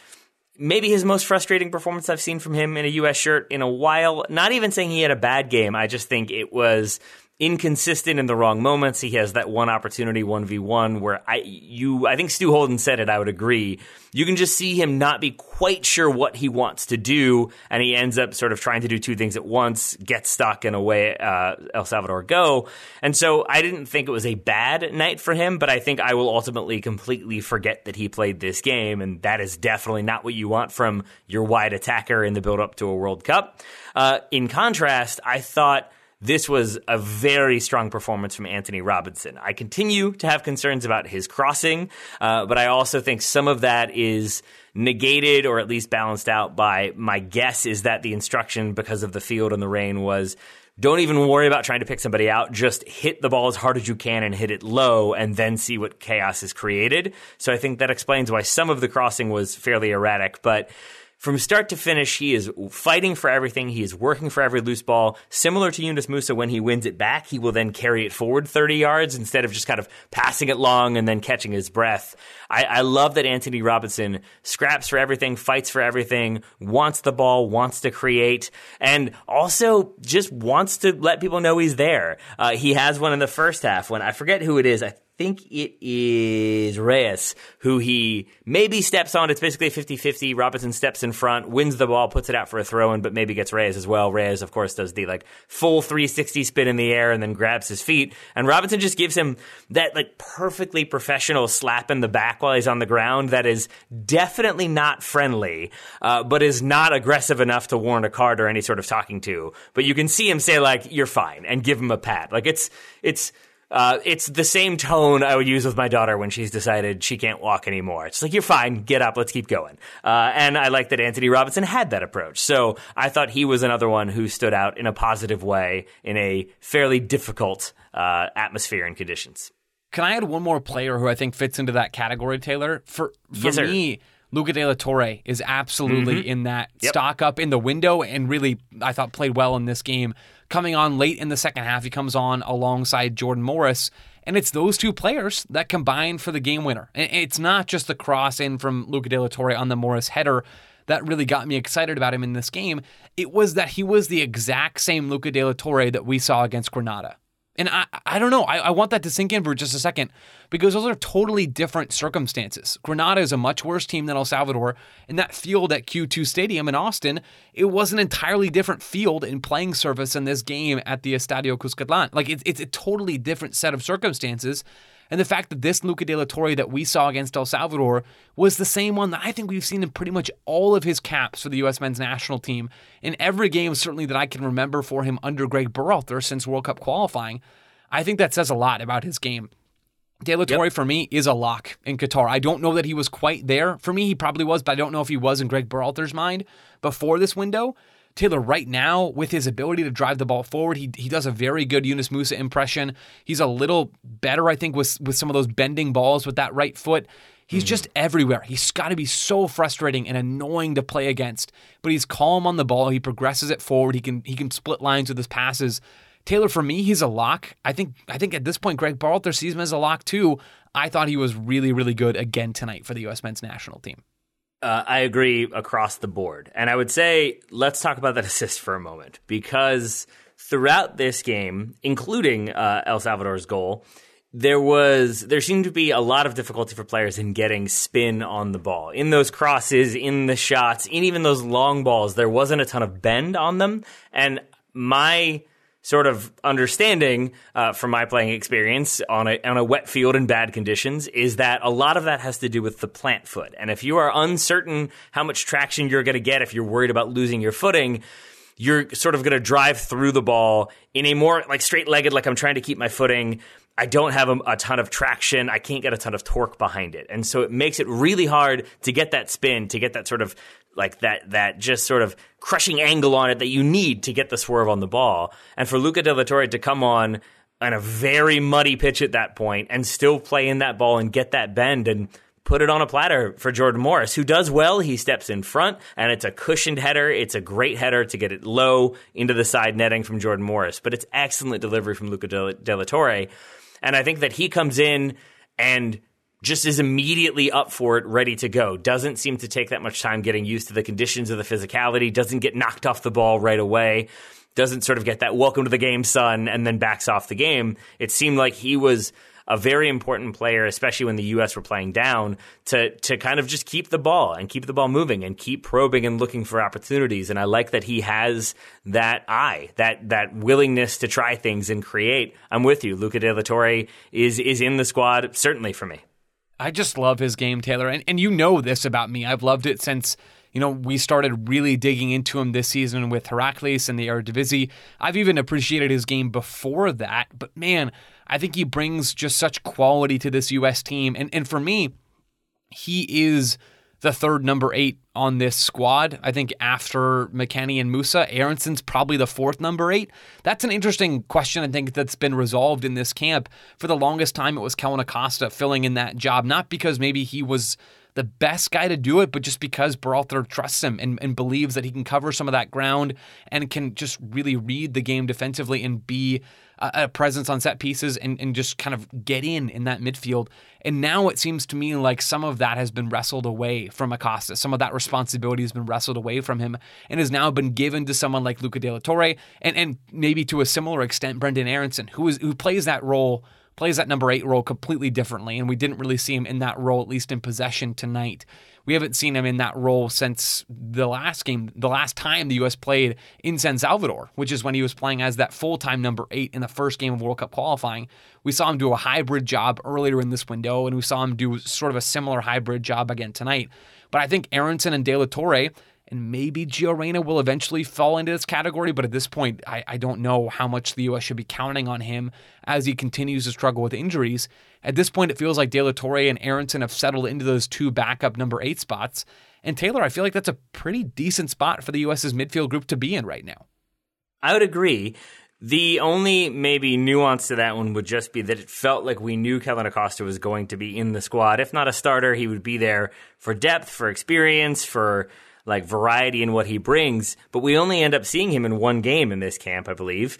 maybe his most frustrating performance I've seen from him in a U.S. shirt in a while. Not even saying he had a bad game. I just think it was inconsistent in the wrong moments. He has that one opportunity, 1v1, where I, you, I think Stu Holden said it, I would agree. You can just see him not be quite sure what he wants to do, and he ends up sort of trying to do two things at once, get stuck in a way, uh, El Salvador go. And so I didn't think it was a bad night for him, but I think I will ultimately completely forget that he played this game, and that is definitely not what you want from your wide attacker in the build up to a World Cup. Uh, in contrast, I thought this was a very strong performance from Antonee Robinson. I continue to have concerns about his crossing, uh, but I also think some of that is negated or at least balanced out by my guess is that the instruction because of the field and the rain was don't even worry about trying to pick somebody out. Just hit the ball as hard as you can and hit it low and then see what chaos is created. So I think that explains why some of the crossing was fairly erratic, but from start to finish, he is fighting for everything. He is working for every loose ball. Similar to Yunus Musah, when he wins it back, he will then carry it forward 30 yards instead of just kind of passing it long and then catching his breath. I, I love that Antonee Robinson scraps for everything, fights for everything, wants the ball, wants to create, and also just wants to let people know he's there. Uh, he has one in the first half when I forget who it is. I think it is Reyes who he maybe steps on. It's basically 50 50. Robinson steps in front, wins the ball, puts it out for a throw in, but maybe gets Reyes as well. Reyes, of course, does the like full 360 spin in the air and then grabs his feet. And Robinson just gives him that like perfectly professional slap in the back while he's on the ground that is definitely not friendly, uh, but is not aggressive enough to warrant a card or any sort of talking to. But you can see him say like, you're fine and give him a pat. Like it's, it's, uh, it's the same tone I would use with my daughter when she's decided she can't walk anymore. It's like, you're fine, get up, let's keep going. Uh, and I like that Antonee Robinson had that approach. So I thought he was another one who stood out in a positive way in a fairly difficult uh, atmosphere and conditions. Can I add one more player who I think fits into that category, Taylor? For, for yes, me, Luca De La Torre is absolutely Mm-hmm. in that Yep. stock up in the window and really, I thought, played well in this game. Coming on late in the second half, he comes on alongside Jordan Morris. And it's those two players that combine for the game winner. It's not just the cross in from Luca De La Torre on the Morris header that really got me excited about him in this game. It was that he was the exact same Luca De La Torre that we saw against Grenada. And I, I don't know. I, I want that to sink in for just a second because those are totally different circumstances. Grenada is a much worse team than El Salvador. And that field at Q2 Stadium in Austin, it was an entirely different field in playing surface in this game at the Estadio Cuscatlan. Like it's, it's a totally different set of circumstances. And the fact that this Luca De La Torre that we saw against El Salvador was the same one that I think we've seen in pretty much all of his caps for the U.S. men's national team in every game, certainly that I can remember for him under Greg Berhalter since World Cup qualifying. I think that says a lot about his game. De La Torre for me is a lock in Qatar. I don't know that he was quite there. For me, he probably was, but I don't know if he was in Greg Berhalter's mind before this window. Taylor, right now, with his ability to drive the ball forward, he, he does a very good Yunus Musah impression. He's a little better, I think, with, with some of those bending balls with that right foot. He's mm-hmm. just everywhere. He's got to be so frustrating and annoying to play against, but he's calm on the ball. He progresses it forward. He can he can split lines with his passes. Taylor, for me, he's a lock. I think I think at this point, Greg Berhalter sees him as a lock too. I thought he was really, really good again tonight for the U.S. men's national team. Uh, I agree across the board. And I would say, let's talk about that assist for a moment because throughout this game, including uh, El Salvador's goal, there was there seemed to be a lot of difficulty for players in getting spin on the ball in those crosses in the shots in even those long balls there wasn't a ton of bend on them and my sort of understanding uh, from my playing experience on a on a wet field in bad conditions is that a lot of that has to do with the plant foot and if you are uncertain how much traction you're going to get if you're worried about losing your footing you're sort of going to drive through the ball in a more like straight legged, like I'm trying to keep my footing. I don't have a, a, ton of traction. I can't get a ton of torque behind it. And so it makes it really hard to get that spin, to get that sort of like that, that just sort of crushing angle on it that you need to get the swerve on the ball. And for Luca De La Torre to come on on a very muddy pitch at that point and still play in that ball and get that bend and put it on a platter for Jordan Morris, who does well. He steps in front, and it's a cushioned header. It's a great header to get it low into the side netting from Jordan Morris, but it's excellent delivery from Luca De La, De La Torre. And I think that he comes in and just is immediately up for it, ready to go. Doesn't seem to take that much time getting used to the conditions of the physicality, doesn't get knocked off the ball right away, doesn't sort of get that welcome to the game, son, and then backs off the game. It seemed like he was a very important player, especially when the U.S. were playing down, to to kind of just keep the ball and keep the ball moving and keep probing and looking for opportunities. And I like that he has that eye, that that willingness to try things and create. I'm with you. Luca De La Torre is is in the squad certainly for me. I just love his game, Taylor, and and you know this about me. I've loved it since you know, we started really digging into him this season with Heracles and the Eredivisie. I've even appreciated his game before that, but man, I think he brings just such quality to this U.S. team. And, and for me, he is the third number eight on this squad. I think after McKennie and Musah, Aaronson's probably the fourth number eight. That's an interesting question, I think, that's been resolved in this camp. For the longest time, it was Kellyn Acosta filling in that job, not because maybe he was the best guy to do it, but just because Berhalter trusts him and, and believes that he can cover some of that ground and can just really read the game defensively and be a, a presence on set pieces and, and just kind of get in in that midfield. And now it seems to me like some of that has been wrestled away from Acosta. Some of that responsibility has been wrestled away from him and has now been given to someone like Luca De La Torre and, and maybe to a similar extent Brenden Aaronson, who is who plays that role plays that number eight role completely differently, and we didn't really see him in that role, at least in possession tonight. We haven't seen him in that role since the last game, the last time the U.S. played in San Salvador, which is when he was playing as that full time number eight in the first game of World Cup qualifying. We saw him do a hybrid job earlier in this window, and we saw him do sort of a similar hybrid job again tonight. But I think Aaronson and De La Torre and maybe Gio Reyna will eventually fall into this category, but at this point, I, I don't know how much the U.S. should be counting on him as he continues to struggle with injuries. At this point, it feels like De La Torre and Aaronson have settled into those two backup number eight spots. And Taylor, I feel like that's a pretty decent spot for the U.S.'s midfield group to be in right now. I would agree. The only maybe nuance to that one would just be that it felt like we knew Kellyn Acosta was going to be in the squad. If not a starter, he would be there for depth, for experience, for like variety in what he brings, but we only end up seeing him in one game in this camp, I believe.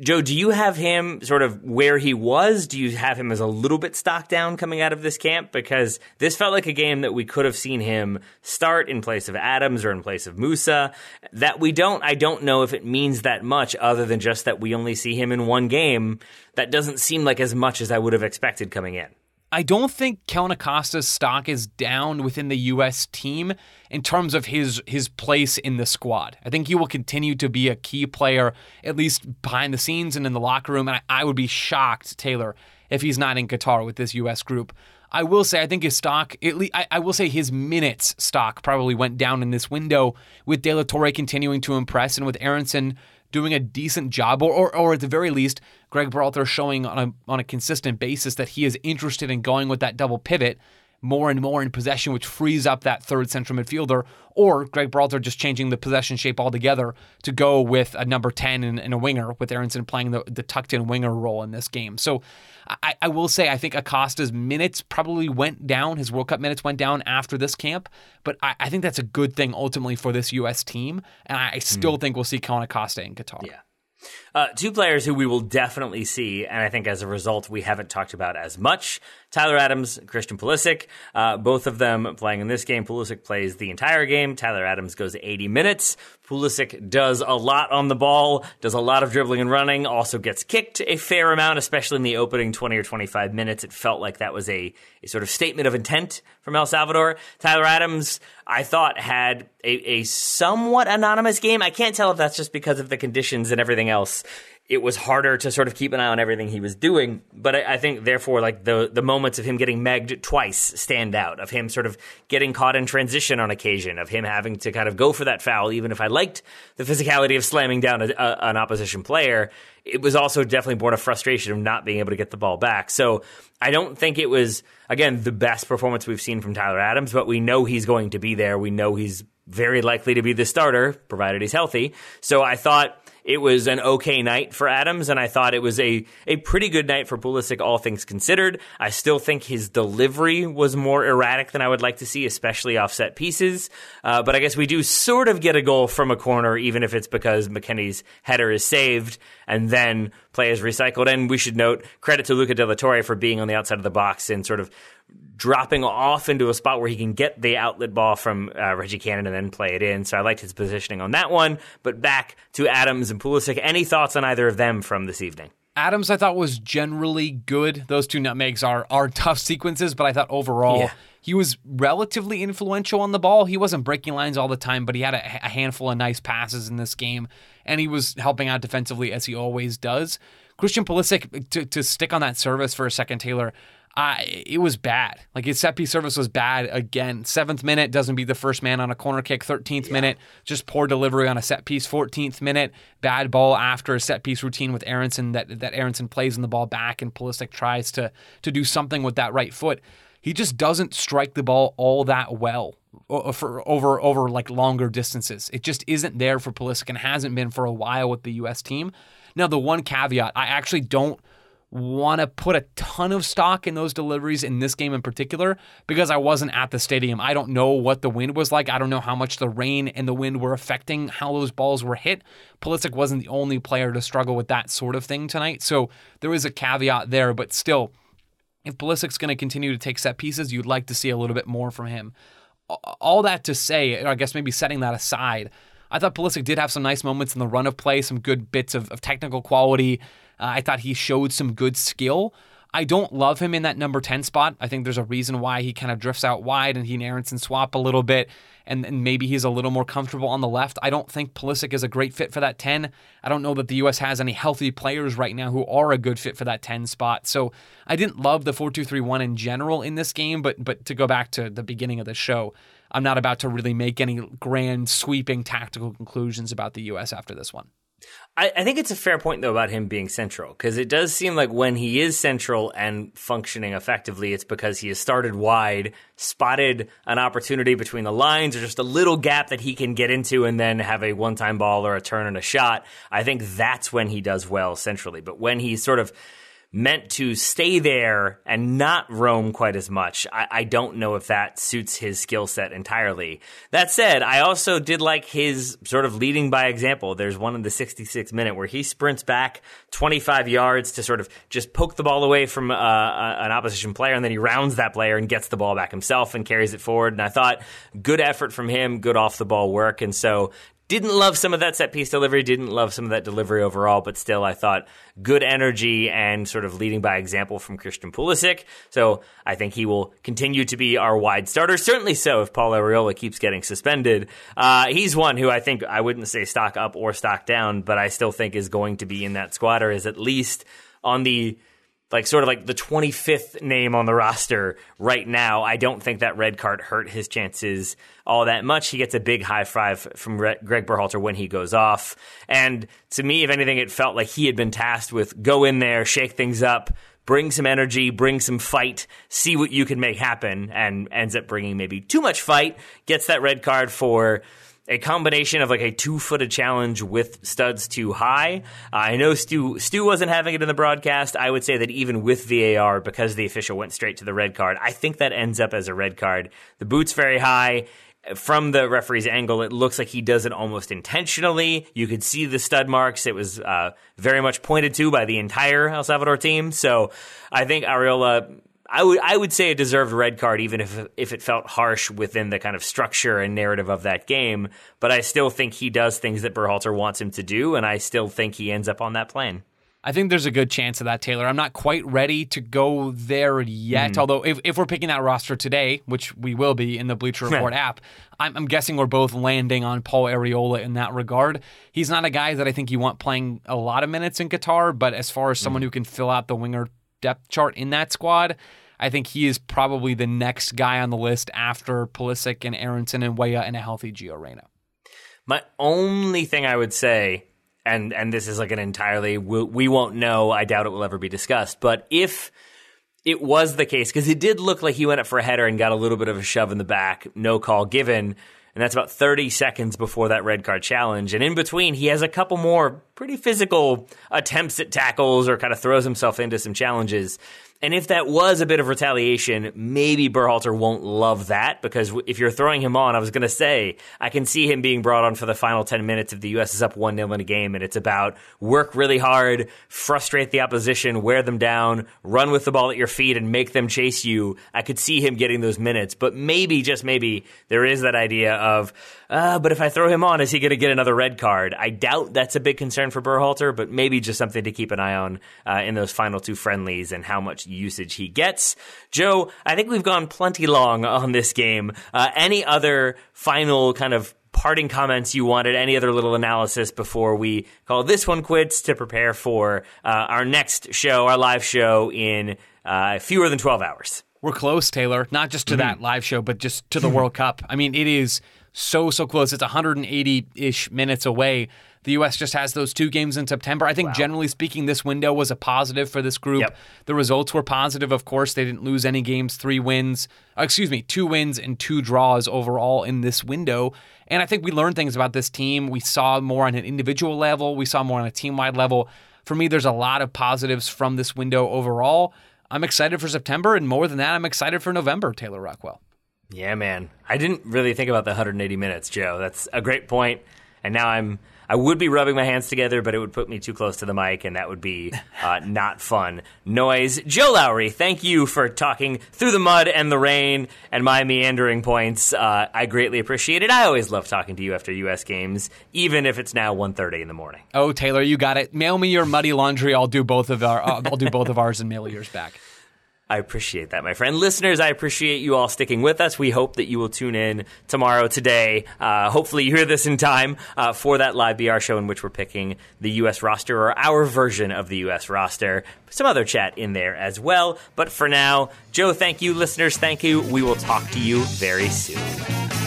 Joe, do you have him sort of where he was? Do you have him as a little bit stock down coming out of this camp? Because this felt like a game that we could have seen him start in place of Adams or in place of Musah. That we don't, I don't know if it means that much other than just that we only see him in one game. That doesn't seem like as much as I would have expected coming in. I don't think Kellyn Acosta's stock is down within the U.S. team in terms of his his place in the squad. I think he will continue to be a key player, at least behind the scenes and in the locker room. And I, I would be shocked, Taylor, if he's not in Qatar with this U.S. group. I will say I think his stock, at least I, I will say his minutes stock probably went down in this window with De La Torre continuing to impress and with Aaronson doing a decent job, or, or, or at the very least, Greg Berhalter showing on a, on a consistent basis that he is interested in going with that double pivot more and more in possession, which frees up that third central midfielder, or Greg Berhalter just changing the possession shape altogether to go with a number 10 and, and a winger, with Aaronson playing the, the tucked in winger role in this game. So I, I, will say, I think Acosta's minutes probably went down. His World Cup minutes went down after this camp, but I, I think that's a good thing ultimately for this U.S. team. And I still mm. think we'll see Kellyn Acosta in Qatar. Yeah. Uh, two players who we will definitely see, and I think as a result we haven't talked about as much Tyler Adams, Christian Pulisic, uh, both of them playing in this game. Pulisic plays the entire game. Tyler Adams goes 80 minutes. Pulisic does a lot on the ball, does a lot of dribbling and running, also gets kicked a fair amount, especially in the opening 20 or 25 minutes. It felt like that was a, a sort of statement of intent from El Salvador. Tyler Adams, I thought, had a, a somewhat anonymous game. I can't tell if that's just because of the conditions and everything else it was harder to sort of keep an eye on everything he was doing. But I, I, think, therefore, like the the moments of him getting megged twice stand out. Of him sort of getting caught in transition on occasion. Of him having to kind of go for that foul, even if I liked the physicality of slamming down a, a, an opposition player. It was also definitely born of frustration of not being able to get the ball back. So I don't think it was again the best performance we've seen from Tyler Adams, but we know he's going to be there. We know he's very likely to be the starter, provided he's healthy. So I thought it was an okay night for Adams, and I thought it was a, a pretty good night for Pulisic, all things considered. I still think his delivery was more erratic than I would like to see, especially offset pieces. Uh, but I guess we do sort of get a goal from a corner, even if it's because McKennie's header is saved and then play is recycled. And we should note credit to Luca De La Torre for being on the outside of the box and sort of dropping off into a spot where he can get the outlet ball from uh, Reggie Cannon and then play it in. So I liked his positioning on that one. But back to Adams and Pulisic. Any thoughts on either of them from this evening? Adams, I thought was generally good. Those two nutmegs are are tough sequences, but I thought overall yeah. he was relatively influential on the ball. He wasn't breaking lines all the time, but he had a, a handful of nice passes in this game, and he was helping out defensively as he always does. Christian Pulisic, to, to stick on that service for a second, Taylor, I, it was bad. Like his set piece service was bad again. Seventh minute doesn't beat the first man on a corner kick. Thirteenth yeah. minute, just poor delivery on a set piece. Fourteenth minute, bad ball after a set piece routine with Aaronson that that Aaronson plays in the ball back and Pulisic tries to to do something with that right foot. He just doesn't strike the ball all that well for over over like longer distances. It just isn't there for Pulisic and hasn't been for a while with the U.S. team. Now the one caveat, I actually don't want to put a ton of stock in those deliveries in this game in particular because I wasn't at the stadium. I don't know what the wind was like. I don't know how much the rain and the wind were affecting how those balls were hit. Pulisic wasn't the only player to struggle with that sort of thing tonight. So there is a caveat there, but still, if Pulisic's going to continue to take set pieces, you'd like to see a little bit more from him. All that to say, I guess maybe setting that aside, I thought Pulisic did have some nice moments in the run of play, some good bits of, of technical quality. Uh, I thought he showed some good skill. I don't love him in that number 10 spot. I think there's a reason why he kind of drifts out wide and he and Aaronson swap a little bit, and, and maybe he's a little more comfortable on the left. I don't think Pulisic is a great fit for that 10. I don't know that the U.S. has any healthy players right now who are a good fit for that 10 spot. So I didn't love the 4 2 3 1 in general in this game, but, but to go back to the beginning of the show, I'm not about to really make any grand, sweeping tactical conclusions about the U.S. after this one. I, I, think it's a fair point though about him being central because it does seem like when he is central and functioning effectively, it's because he has started wide, spotted an opportunity between the lines or just a little gap that he can get into and then have a one-time ball or a turn and a shot. I think that's when he does well centrally. But when he's sort of meant to stay there and not roam quite as much. I, I don't know if that suits his skill set entirely. That said, I also did like his sort of leading by example. There's one in the 66 minute where he sprints back 25 yards to sort of just poke the ball away from uh, an opposition player, and then he rounds that player and gets the ball back himself and carries it forward. And I thought good effort from him, good off the ball work. And so didn't love some of that set piece delivery, didn't love some of that delivery overall, but still I thought good energy and sort of leading by example from Christian Pulisic. So I think he will continue to be our wide starter. Certainly so if Paul Arriola keeps getting suspended. Uh, he's one who I think I wouldn't say stock up or stock down, but I still think is going to be in that squad or is at least on the like sort of like the 25th name on the roster right now. I don't think that red card hurt his chances all that much. He gets a big high five from Greg Berhalter when he goes off. And to me, if anything, it felt like he had been tasked with go in there, shake things up, bring some energy, bring some fight, see what you can make happen, and ends up bringing maybe too much fight, gets that red card for a combination of like a two footed challenge with studs too high. Uh, I know Stu Stu wasn't having it in the broadcast. I would say that even with VAR, because the official went straight to the red card, I think that ends up as a red card. The boot's very high. From the referee's angle, it looks like he does it almost intentionally. You could see the stud marks. It was uh, very much pointed to by the entire El Salvador team. So I think Arriola I would I would say a deserved red card, even if if it felt harsh within the kind of structure and narrative of that game. But I still think he does things that Berhalter wants him to do, and I still think he ends up on that plane. I think there's a good chance of that, Taylor. I'm not quite ready to go there yet. Mm. Although, if, if we're picking that roster today, which we will be in the Bleacher Report app, I'm, I'm, guessing we're both landing on Paul Arriola in that regard. He's not a guy that I think you want playing a lot of minutes in Qatar, but as far as someone mm. who can fill out the winger depth chart in that squad, I think he is probably the next guy on the list after Pulisic and Aaronson and Weah and a healthy Gio Reyna. My only thing I would say, and and this is like an entirely we, we won't know. I doubt it will ever be discussed. But if it was the case, because it did look like he went up for a header and got a little bit of a shove in the back, no call given. And that's about 30 seconds before that red card challenge. And in between, he has a couple more pretty physical attempts at tackles or kind of throws himself into some challenges. And if that was a bit of retaliation, maybe Berhalter won't love that because if you're throwing him on, I was going to say, I can see him being brought on for the final 10 minutes if the U.S. is up 1 0 in a game and it's about work really hard, frustrate the opposition, wear them down, run with the ball at your feet and make them chase you. I could see him getting those minutes, but maybe, just maybe, there is that idea of, uh, but if I throw him on, is he going to get another red card? I doubt that's a big concern for Berhalter, but maybe just something to keep an eye on uh, in those final two friendlies and how much usage he gets. Joe, I think we've gone plenty long on this game. Uh, any other final kind of parting comments you wanted, any other little analysis before we call this one quits to prepare for uh, our next show, our live show in uh, fewer than 12 hours? We're close, Taylor, not just to mm-hmm. that live show, but just to the World Cup. I mean, it is so, so close. It's 180 ish minutes away. The U.S. just has those two games in September. I think, wow. generally speaking, this window was a positive for this group. Yep. The results were positive, of course. They didn't lose any games, three wins, uh, excuse me, two wins and two draws overall in this window. And I think we learned things about this team. We saw more on an individual level, we saw more on a team wide level. for me, there's a lot of positives from this window overall. I'm excited for September, and more than that, I'm excited for November, Taylor Rockwell. Yeah, man. I didn't really think about the 180 minutes, Joe. That's a great point. And now I'm I would be rubbing my hands together, but it would put me too close to the mic, and that would be uh, not fun. Noise. Joe Lowery, thank you for talking through the mud and the rain and my meandering points. Uh, I greatly appreciate it. I always love talking to you after U.S. games, even if it's now 1.30 in the morning. Oh, Taylor, you got it. Mail me your muddy laundry. I'll do both of our. Uh, I'll do both of ours and mail yours back. I appreciate that, my friend. Listeners, I appreciate you all sticking with us. We hope that you will tune in tomorrow, today. Uh, hopefully, you hear this in time uh, for that live BR show in which we're picking the U.S. roster or our version of the U.S. roster. Some other chat in there as well. But for now, Joe, thank you. Listeners, thank you. We will talk to you very soon.